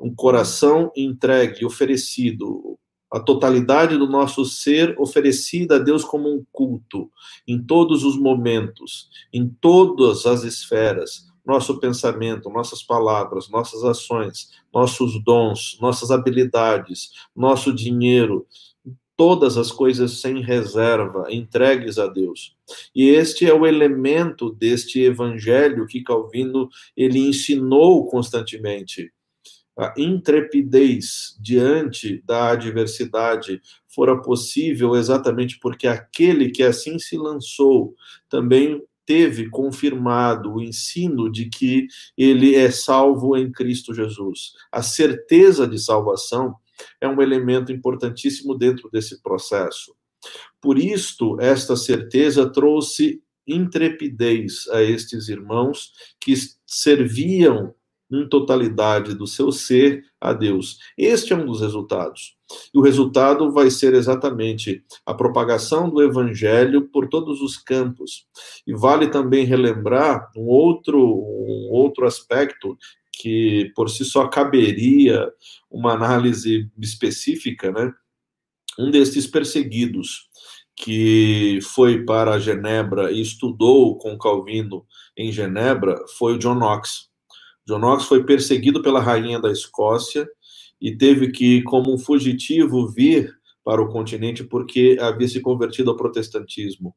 Um coração entregue, oferecido, a totalidade do nosso ser oferecida a Deus como um culto, em todos os momentos, em todas as esferas, nosso pensamento, nossas palavras, nossas ações, nossos dons, nossas habilidades, nosso dinheiro, todas as coisas sem reserva, entregues a Deus. E este é o elemento deste evangelho que Calvino ele ensinou constantemente. A intrepidez diante da adversidade fora possível exatamente porque aquele que assim se lançou também teve confirmado o ensino de que ele é salvo em Cristo Jesus. A certeza de salvação é um elemento importantíssimo dentro desse processo. Por isto, esta certeza trouxe intrepidez a estes irmãos que serviam em totalidade do seu ser a Deus. Este é um dos resultados. E o resultado vai ser exatamente a propagação do evangelho por todos os campos. E vale também relembrar um outro, um outro aspecto que por si só caberia uma análise específica, né? Um destes perseguidos que foi para Genebra e estudou com Calvino em Genebra foi o John Knox. John Knox foi perseguido pela rainha da Escócia e teve que, como um fugitivo, vir para o continente porque havia se convertido ao protestantismo.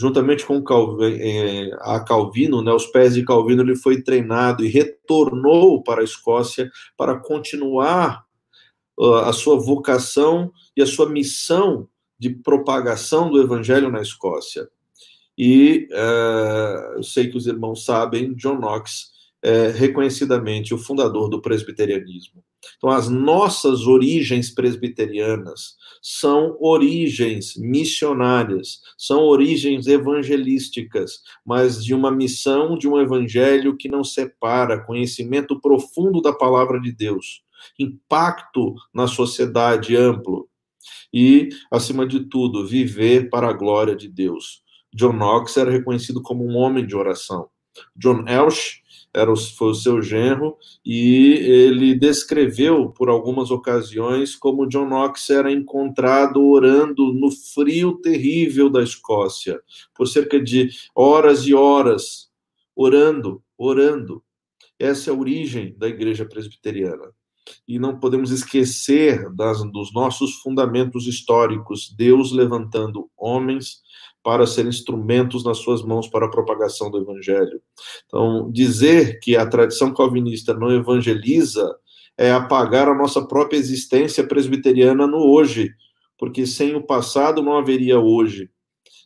Juntamente com Calvin, eh, a Calvino, né, os pés de Calvino, ele foi treinado e retornou para a Escócia para continuar uh, a sua vocação e a sua missão de propagação do evangelho na Escócia. E uh, eu sei que os irmãos sabem, John Knox é, reconhecidamente o fundador do presbiterianismo. Então, as nossas origens presbiterianas são origens missionárias, são origens evangelísticas, mas de uma missão, de um evangelho que não separa conhecimento profundo da palavra de Deus, impacto na sociedade amplo e, acima de tudo, viver para a glória de Deus. John Knox era reconhecido como um homem de oração. John Elsh era o, foi o seu genro, e ele descreveu por algumas ocasiões como John Knox era encontrado orando no frio terrível da Escócia, por cerca de horas e horas, orando, orando. Essa é a origem da igreja presbiteriana. E não podemos esquecer das, dos nossos fundamentos históricos, Deus levantando homens para ser instrumentos nas suas mãos para a propagação do evangelho. Então, dizer que a tradição calvinista não evangeliza é apagar a nossa própria existência presbiteriana no hoje, porque sem o passado não haveria hoje.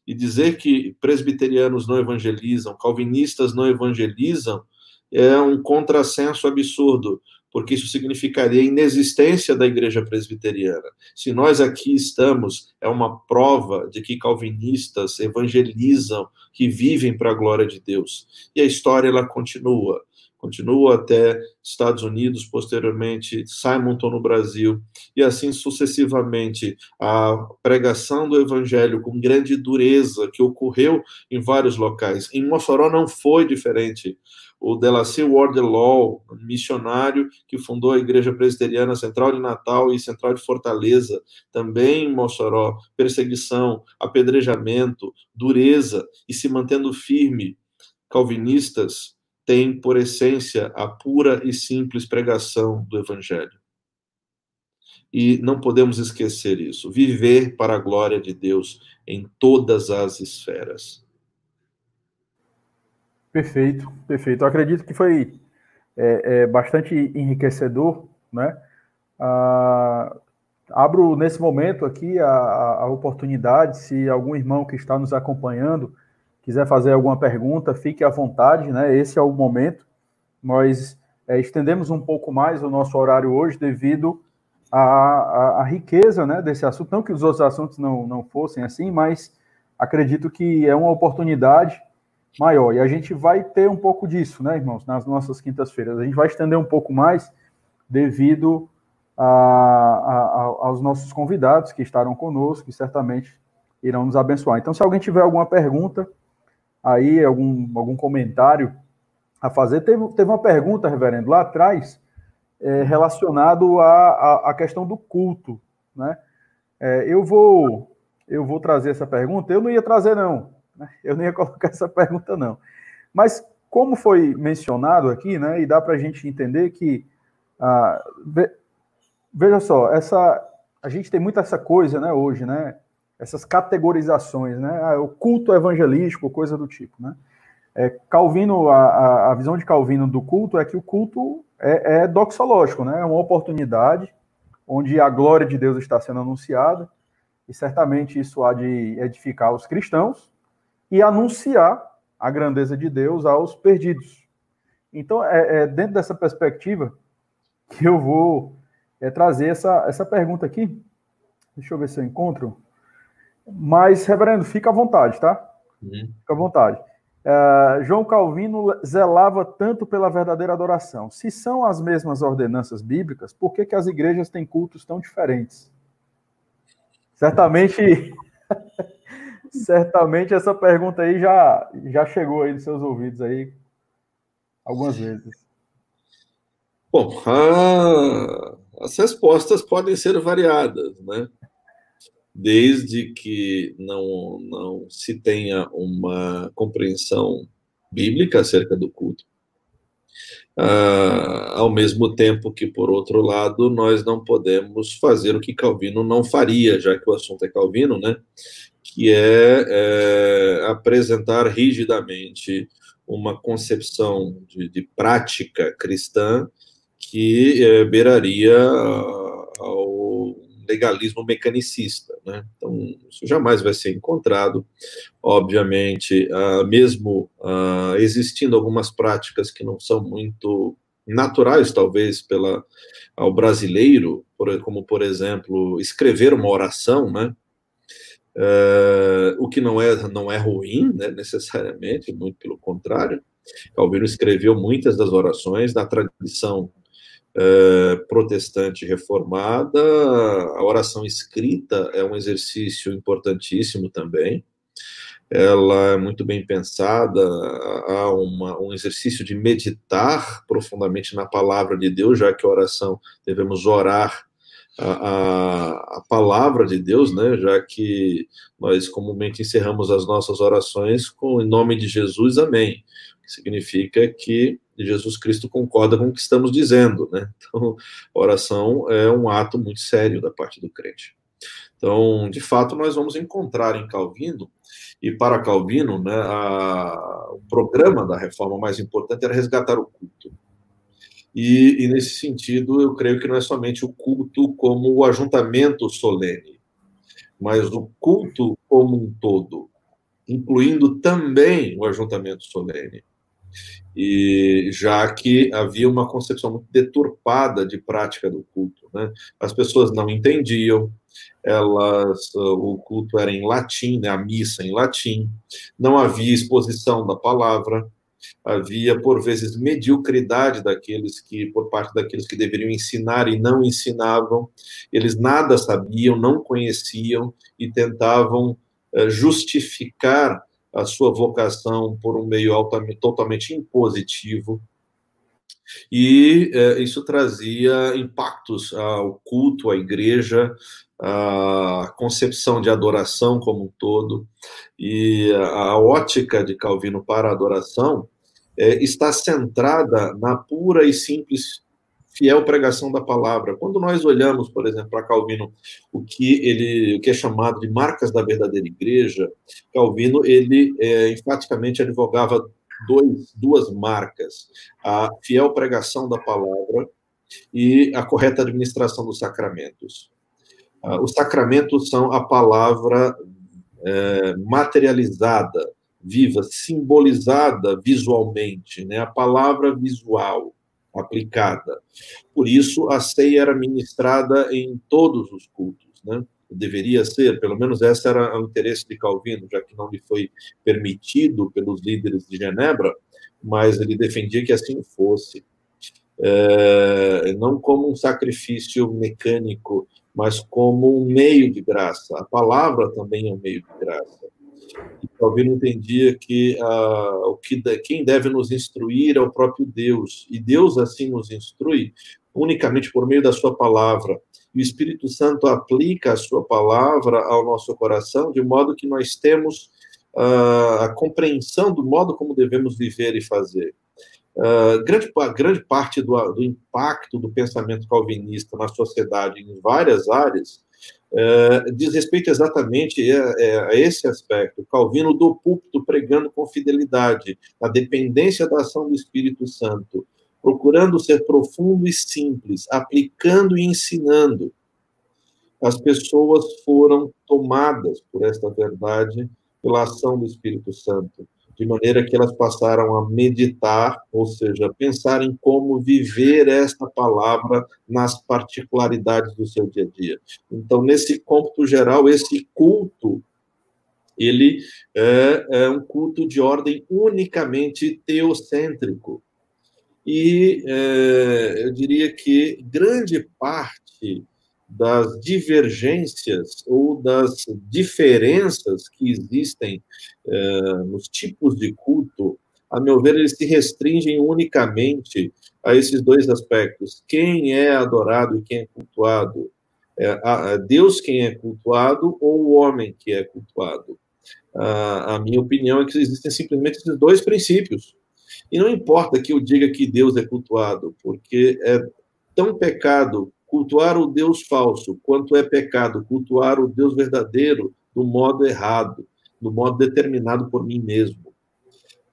E dizer que presbiterianos não evangelizam, calvinistas não evangelizam, é um contrassenso absurdo, porque isso significaria a inexistência da igreja presbiteriana. Se nós aqui estamos, é uma prova de que calvinistas evangelizam, que vivem para a glória de Deus. E a história ela continua. Continua até Estados Unidos, posteriormente Simonton no Brasil, e assim sucessivamente. A pregação do evangelho com grande dureza que ocorreu em vários locais. Em Mossoró não foi diferente o Delacy Wardlaw, missionário que fundou a Igreja Presbiteriana Central de Natal e Central de Fortaleza, também em Mossoró, perseguição, apedrejamento, dureza e se mantendo firme. Calvinistas têm por essência a pura e simples pregação do Evangelho. E não podemos esquecer isso. Viver para a glória de Deus em todas as esferas. Perfeito, perfeito. Eu acredito que foi é, é, bastante enriquecedor, né? Ah, abro nesse momento aqui a, a, oportunidade, se algum irmão que está nos acompanhando quiser fazer alguma pergunta, fique à vontade, né? Esse é o momento. Nós é, estendemos um pouco mais o nosso horário hoje devido à, à, riqueza né, desse assunto. Não que os outros assuntos não, não fossem assim, mas acredito que é uma oportunidade maior. E a gente vai ter um pouco disso, né, irmãos, nas nossas quintas-feiras. A gente vai estender um pouco mais devido a, a, aos nossos convidados que estarão conosco e certamente irão nos abençoar. Então, se alguém tiver alguma pergunta aí, algum, algum comentário a fazer, teve, teve uma pergunta, reverendo, lá atrás, é, relacionado à, à, questão do culto, né? É, eu vou eu vou trazer essa pergunta. Eu não ia trazer não, né? Eu nem ia colocar essa pergunta, não. Mas, como foi mencionado aqui, né, e dá para a gente entender que, ah, ve, veja só, essa, a gente tem muito essa coisa né, hoje, né, essas categorizações, né, ah, o culto evangelístico, coisa do tipo. Né? É, Calvino, a, a, visão de Calvino do culto é que o culto é, é doxológico, né, é uma oportunidade onde a glória de Deus está sendo anunciada, e certamente isso há de edificar os cristãos, e anunciar a grandeza de Deus aos perdidos. Então, é, é dentro dessa perspectiva que eu vou é, trazer essa, essa pergunta aqui. Deixa eu ver se eu encontro. Mas, reverendo, fica à vontade, tá? Uhum. Fica à vontade. Uh, João Calvino zelava tanto pela verdadeira adoração. Se são as mesmas ordenanças bíblicas, por que, que as igrejas têm cultos tão diferentes? Certamente Certamente essa pergunta aí já, já chegou aí nos seus ouvidos aí algumas vezes. Bom, a, as respostas podem ser variadas, né? Desde que não, não se tenha uma compreensão bíblica acerca do culto. Ah, ao mesmo tempo que, por outro lado, nós não podemos fazer o que Calvino não faria, já que o assunto é Calvino, né? que é, é apresentar rigidamente uma concepção de, de prática cristã que é, beiraria ao legalismo mecanicista. Né? Então, isso jamais vai ser encontrado. Obviamente, uh, mesmo uh, existindo algumas práticas que não são muito naturais, talvez, pela, ao brasileiro, por, como, por exemplo, escrever uma oração, né? Uh, o que não é, não é ruim, né, necessariamente, muito pelo contrário. Calvino escreveu muitas das orações da tradição uh, protestante reformada. A oração escrita é um exercício importantíssimo também. Ela é muito bem pensada, há uma, um exercício de meditar profundamente na palavra de Deus, já que a oração devemos orar a, a, palavra de Deus, né? Já que nós comumente encerramos as nossas orações com em nome de Jesus, amém. Significa que Jesus Cristo concorda com o que estamos dizendo, né? Então, a oração é um ato muito sério da parte do crente. Então, de fato, nós vamos encontrar em Calvino, e para Calvino, né, a, o programa da reforma mais importante era resgatar o culto. E, e, nesse sentido, eu creio que não é somente o culto como o ajuntamento solene, mas o culto como um todo, incluindo também o ajuntamento solene. E já que havia uma concepção muito deturpada de prática do culto, né? As pessoas não entendiam, elas o culto era em latim, né? a missa em latim, não havia exposição da palavra, havia por vezes mediocridade daqueles que por parte daqueles que deveriam ensinar e não ensinavam eles nada sabiam não conheciam e tentavam eh, justificar a sua vocação por um meio altamente, totalmente impositivo. E eh, isso trazia impactos ao culto à igreja a concepção de adoração como um todo. E a ótica de Calvino para a adoração é, está centrada na pura e simples fiel pregação da palavra. Quando nós olhamos, por exemplo, para Calvino, o que ele, o que é chamado de marcas da verdadeira igreja, Calvino ele é, enfaticamente advogava dois, duas marcas: a fiel pregação da palavra e a correta administração dos sacramentos. Ah, os sacramentos são a palavra é, materializada, viva, simbolizada visualmente, né? a palavra visual aplicada. Por isso, a ceia era ministrada em todos os cultos, né? deveria ser, pelo menos esse era o interesse de Calvino, já que não lhe foi permitido pelos líderes de Genebra, mas ele defendia que assim fosse. É, não como um sacrifício mecânico mas como um meio de graça. A palavra também é um meio de graça. Calvino entendia que ah, o que quem deve nos instruir é o próprio Deus, e Deus assim nos instrui unicamente por meio da sua palavra. E o Espírito Santo aplica a sua palavra ao nosso coração de modo que nós temos ah, a compreensão do modo como devemos viver e fazer. Uh, grande, grande parte do, do, impacto do pensamento calvinista na sociedade em várias áreas uh, diz respeito exatamente a, a, esse aspecto. Calvino do púlpito pregando com fidelidade, a dependência da ação do Espírito Santo, procurando ser profundo e simples, aplicando e ensinando. As pessoas foram tomadas por esta verdade pela ação do Espírito Santo de maneira que elas passaram a meditar, ou seja, pensar em como viver esta palavra nas particularidades do seu dia a dia. Então, nesse cômputo geral, esse culto ele é, é um culto de ordem unicamente teocêntrico. E é, eu diria que grande parte das divergências ou das diferenças que existem eh, nos tipos de culto, a meu ver, eles se restringem unicamente a esses dois aspectos: quem é adorado e quem é cultuado. É, a Deus quem é cultuado ou o homem que é cultuado. A, a minha opinião é que existem simplesmente esses dois princípios. E não importa que eu diga que Deus é cultuado, porque é tão pecado cultuar o Deus falso, quanto é pecado cultuar o Deus verdadeiro do modo errado, do modo determinado por mim mesmo.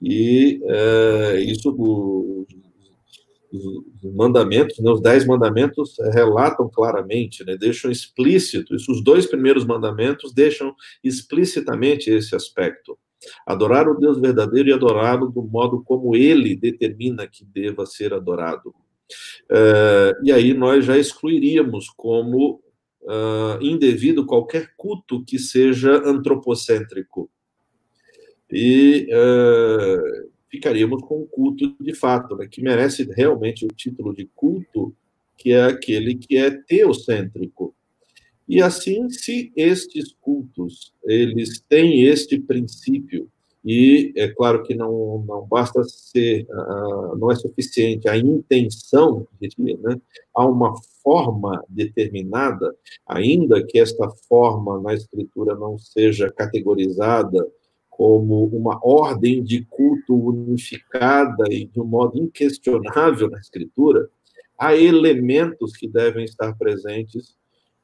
E é, isso, os mandamentos, né, os dez mandamentos relatam claramente, né, deixam explícito, isso, os dois primeiros mandamentos deixam explicitamente esse aspecto. Adorar o Deus verdadeiro e adorá-lo do modo como ele determina que deva ser adorado. É, e aí nós já excluiríamos como uh, indevido qualquer culto que seja antropocêntrico. E uh, ficaríamos com um culto de fato, né, que merece realmente o título de culto, que é aquele que é teocêntrico. E assim, se estes cultos, eles têm este princípio, e é claro que não, não basta ser, uh, não é suficiente a intenção, né? há uma forma determinada, ainda que esta forma na escritura não seja categorizada como uma ordem de culto unificada e de um modo inquestionável na escritura, há elementos que devem estar presentes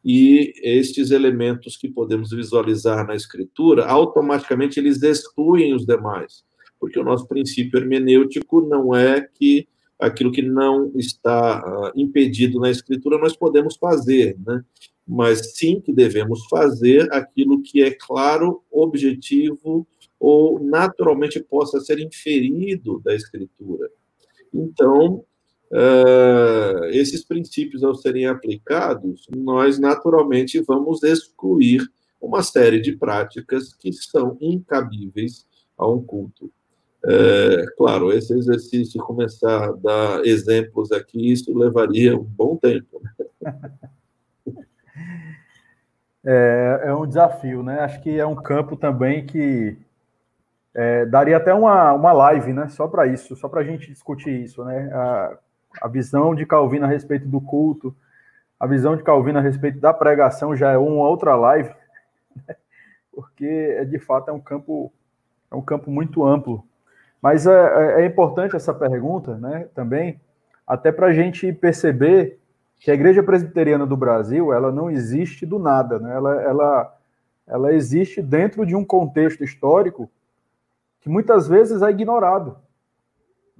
e estes elementos que podemos visualizar na escritura, automaticamente eles excluem os demais, porque o nosso princípio hermenêutico não é que aquilo que não está uh, impedido na escritura nós podemos fazer, né? mas sim que devemos fazer aquilo que é claro, objetivo ou naturalmente possa ser inferido da escritura. Então, uh, esses princípios, ao serem aplicados, nós naturalmente vamos excluir uma série de práticas que são incabíveis a um culto. É, claro, esse exercício, começar a dar exemplos aqui, isso levaria um bom tempo. Né? É, é um desafio, né? Acho que é um campo também que é, daria até uma, uma live, né? Só para isso, só para a gente discutir isso, né? A, a visão de Calvino a respeito do culto, a visão de Calvino a respeito da pregação já é uma outra live, né? porque é, de fato é um campo é um campo muito amplo. Mas é, é, é importante essa pergunta, né? Também até para a gente perceber que a Igreja Presbiteriana do Brasil ela não existe do nada, né? Ela, ela, ela existe dentro de um contexto histórico que muitas vezes é ignorado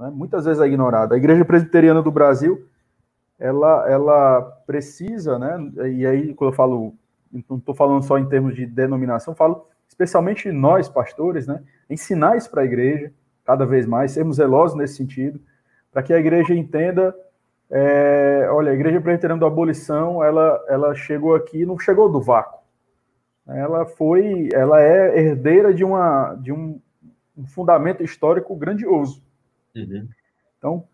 né? muitas vezes é ignorada. A Igreja Presbiteriana do Brasil, ela, ela precisa, né? E aí, quando eu falo, não estou falando só em termos de denominação, falo especialmente nós, pastores, né? Ensinar isso para a igreja, cada vez mais, sermos zelosos nesse sentido, para que a igreja entenda. É, olha, a Igreja Presbiteriana da Abolição, ela, ela chegou aqui, não chegou do vácuo. Ela foi, ela é herdeira de, uma, de um, um fundamento histórico grandioso. Uhum. Então,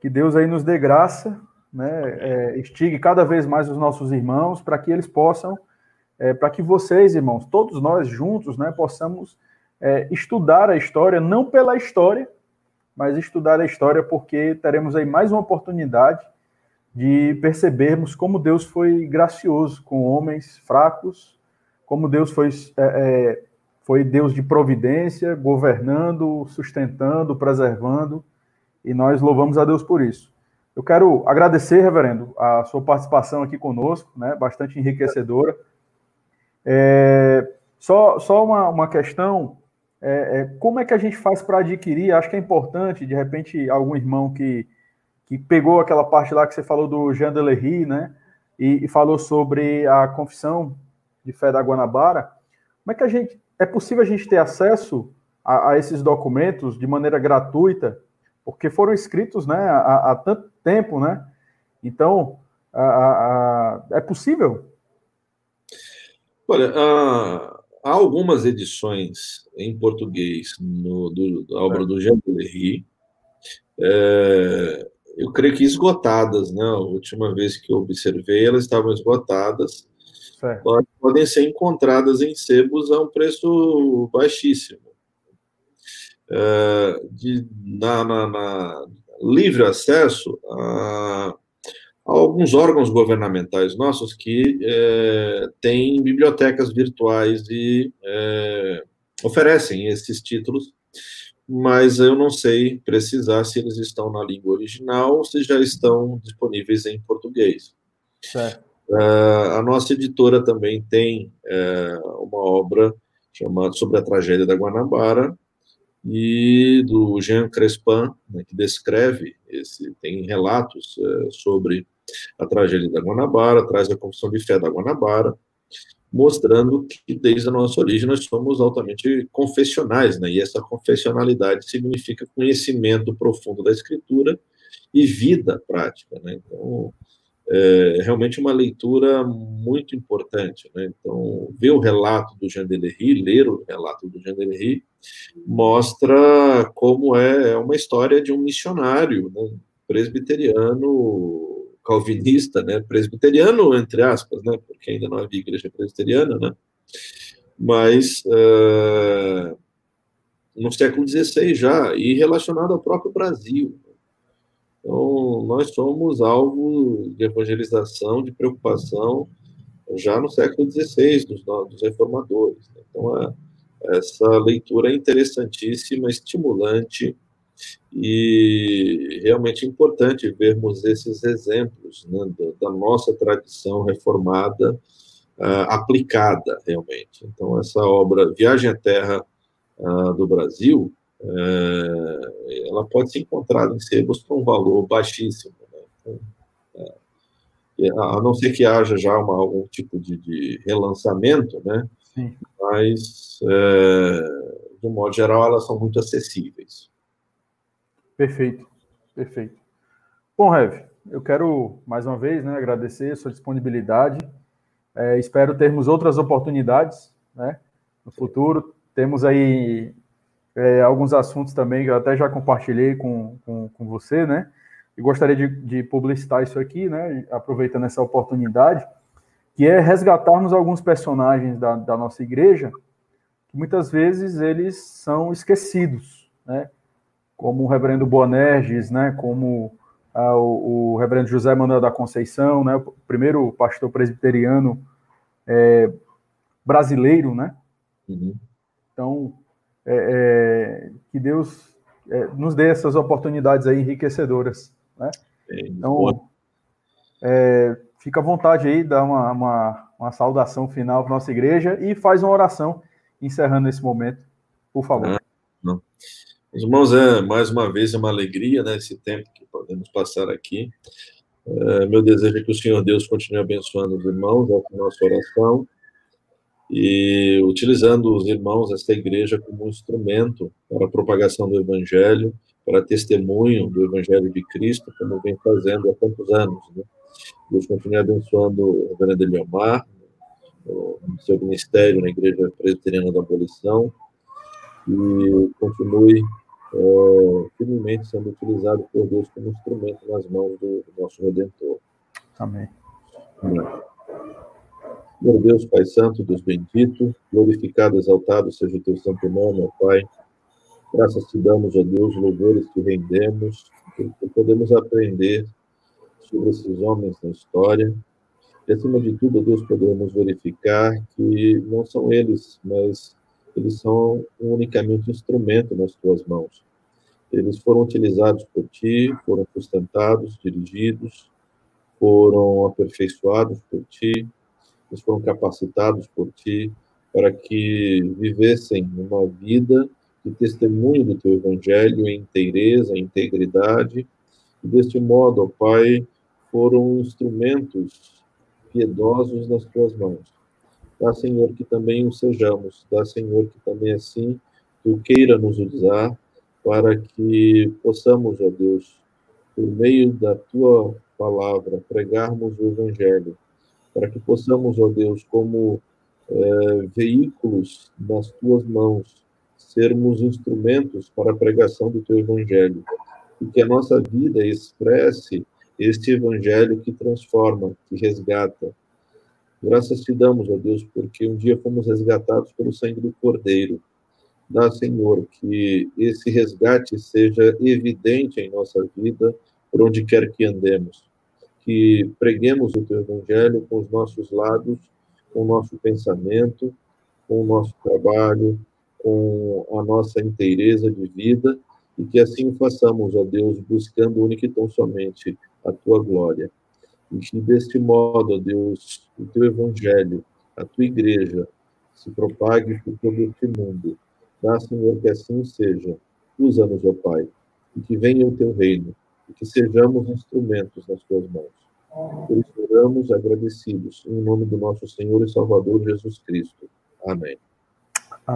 que Deus aí nos dê graça, né, é, estigue cada vez mais os nossos irmãos, para que eles possam, é, para que vocês, irmãos, todos nós juntos, né, possamos é, estudar a história, não pela história, mas estudar a história porque teremos aí mais uma oportunidade de percebermos como Deus foi gracioso com homens fracos, como Deus foi é, é, foi Deus de providência, governando, sustentando, preservando, e nós louvamos a Deus por isso. Eu quero agradecer, reverendo, a sua participação aqui conosco, né, bastante enriquecedora. É, só só uma, uma questão, é, é, como é que a gente faz para adquirir? Acho que é importante, de repente, algum irmão que, que pegou aquela parte lá que você falou do Jean Delery, né, e, e falou sobre a confissão de fé da Guanabara, como é que a gente é possível a gente ter acesso a, a esses documentos de maneira gratuita, porque foram escritos né, há, há tanto tempo, né? Então, a, é possível? Olha, há, algumas edições em português no, do, da obra é. do Jean Pellery, é, eu creio que esgotadas, né? A última vez que eu observei, elas estavam esgotadas podem ser encontradas em sebos a um preço baixíssimo. É, de, na, na, na, livre acesso a, a, alguns órgãos governamentais nossos que é, têm bibliotecas virtuais e é, oferecem esses títulos, mas eu não sei precisar se eles estão na língua original ou se já estão disponíveis em português. Certo. Uh, a nossa editora também tem uh, uma obra chamada Sobre a Tragédia da Guanabara, e do Jean Crespin, né, que descreve, esse, tem relatos é, sobre a tragédia da Guanabara, traz a confissão de fé da Guanabara, mostrando que desde a nossa origem nós somos altamente confessionais, né? E essa confessionalidade significa conhecimento profundo da Escritura e vida prática, né? Então, é realmente uma leitura muito importante, né? Então, ver o relato do Jean Delery, ler o relato do Jean Delery, mostra como é, é uma história de um missionário né? presbiteriano calvinista, né, presbiteriano, entre aspas, né, porque ainda não havia igreja presbiteriana, né, mas uh, no século XVI já, e relacionado ao próprio Brasil. Então, nós somos alvo de evangelização, de preocupação, já no século XVI, dos, dos reformadores. Né. Então, é, essa leitura é interessantíssima, estimulante, e realmente importante vermos esses exemplos né, da, nossa tradição reformada uh, aplicada realmente. Então, essa obra Viagem à Terra uh, do Brasil, uh, ela pode ser encontrada em sebos com um valor baixíssimo. Né? Então, a não ser que haja já uma, algum tipo de, de relançamento, né? Sim. mas, de um modo geral, elas são muito acessíveis. Perfeito, perfeito. Bom, Rev, eu quero mais uma vez né, agradecer a sua disponibilidade. É, espero termos outras oportunidades né, no futuro. Temos aí é, alguns assuntos também que eu até já compartilhei com, com, com você, né? E gostaria de, de, publicitar isso aqui, né? Aproveitando essa oportunidade, que é resgatarmos alguns personagens da, da nossa igreja que muitas vezes eles são esquecidos, né? como o reverendo Boanerges, né, como ah, o, o, reverendo José Manuel da Conceição, né, o primeiro pastor presbiteriano é, brasileiro, né? Uhum. Então, é, é, que Deus é, nos dê essas oportunidades aí enriquecedoras, né? Então, é, fica à vontade aí, dá uma, uma, uma saudação final para nossa igreja e faz uma oração encerrando esse momento, por favor. Ah, não. Irmãos, é mais uma vez é uma alegria, né, esse tempo que podemos passar aqui. É, meu desejo é que o Senhor Deus continue abençoando os irmãos, é a nossa oração, e utilizando os irmãos, esta igreja, como um instrumento para a propagação do Evangelho, para testemunho do Evangelho de Cristo, como vem fazendo há tantos anos. Né? Deus continue abençoando o reverendo Eliomar, no seu ministério na Igreja Presbiteriana da Abolição, e continue é, firmemente sendo utilizado por Deus como instrumento nas mãos do, do nosso Redentor. Amém. Amém. Meu Deus, Pai Santo, Deus bendito, glorificado, exaltado seja o teu santo nome, ó Pai. Graças te damos, ó Deus, louvores te rendemos, que podemos aprender sobre esses homens na história. E, acima de tudo, ó Deus, podemos verificar que não são eles, mas eles são unicamente instrumento nas tuas mãos. Eles foram utilizados por ti, foram sustentados, dirigidos, foram aperfeiçoados por ti, eles foram capacitados por ti para que vivessem uma vida de testemunho do teu evangelho em inteireza, em integridade, e deste modo, ó Pai, foram instrumentos piedosos nas tuas mãos. Dá, Senhor, que também o sejamos. Dá, Senhor, que também assim tu queira nos usar para que possamos, ó Deus, por meio da tua palavra, pregarmos o evangelho, para que possamos, ó Deus, como é, veículos nas tuas mãos, sermos instrumentos para a pregação do teu evangelho, e que a nossa vida expresse este evangelho que transforma, que resgata, Graças te damos, ó Deus, porque um dia fomos resgatados pelo sangue do Cordeiro. Dá, Senhor, que esse resgate seja evidente em nossa vida, por onde quer que andemos. Que preguemos o teu evangelho com os nossos lábios, com o nosso pensamento, com o nosso trabalho, com a nossa inteireza de vida, e que assim façamos, ó Deus, buscando única e tão somente a tua glória. E que deste modo, ó Deus, o teu evangelho, a tua igreja, se propague por todo este mundo. Dá, Senhor, que assim seja. Usa-nos, ó Pai, e que venha o teu reino, e que sejamos instrumentos nas tuas mãos. Por isso oramos agradecidos, em nome do nosso Senhor e Salvador Jesus Cristo. Amém.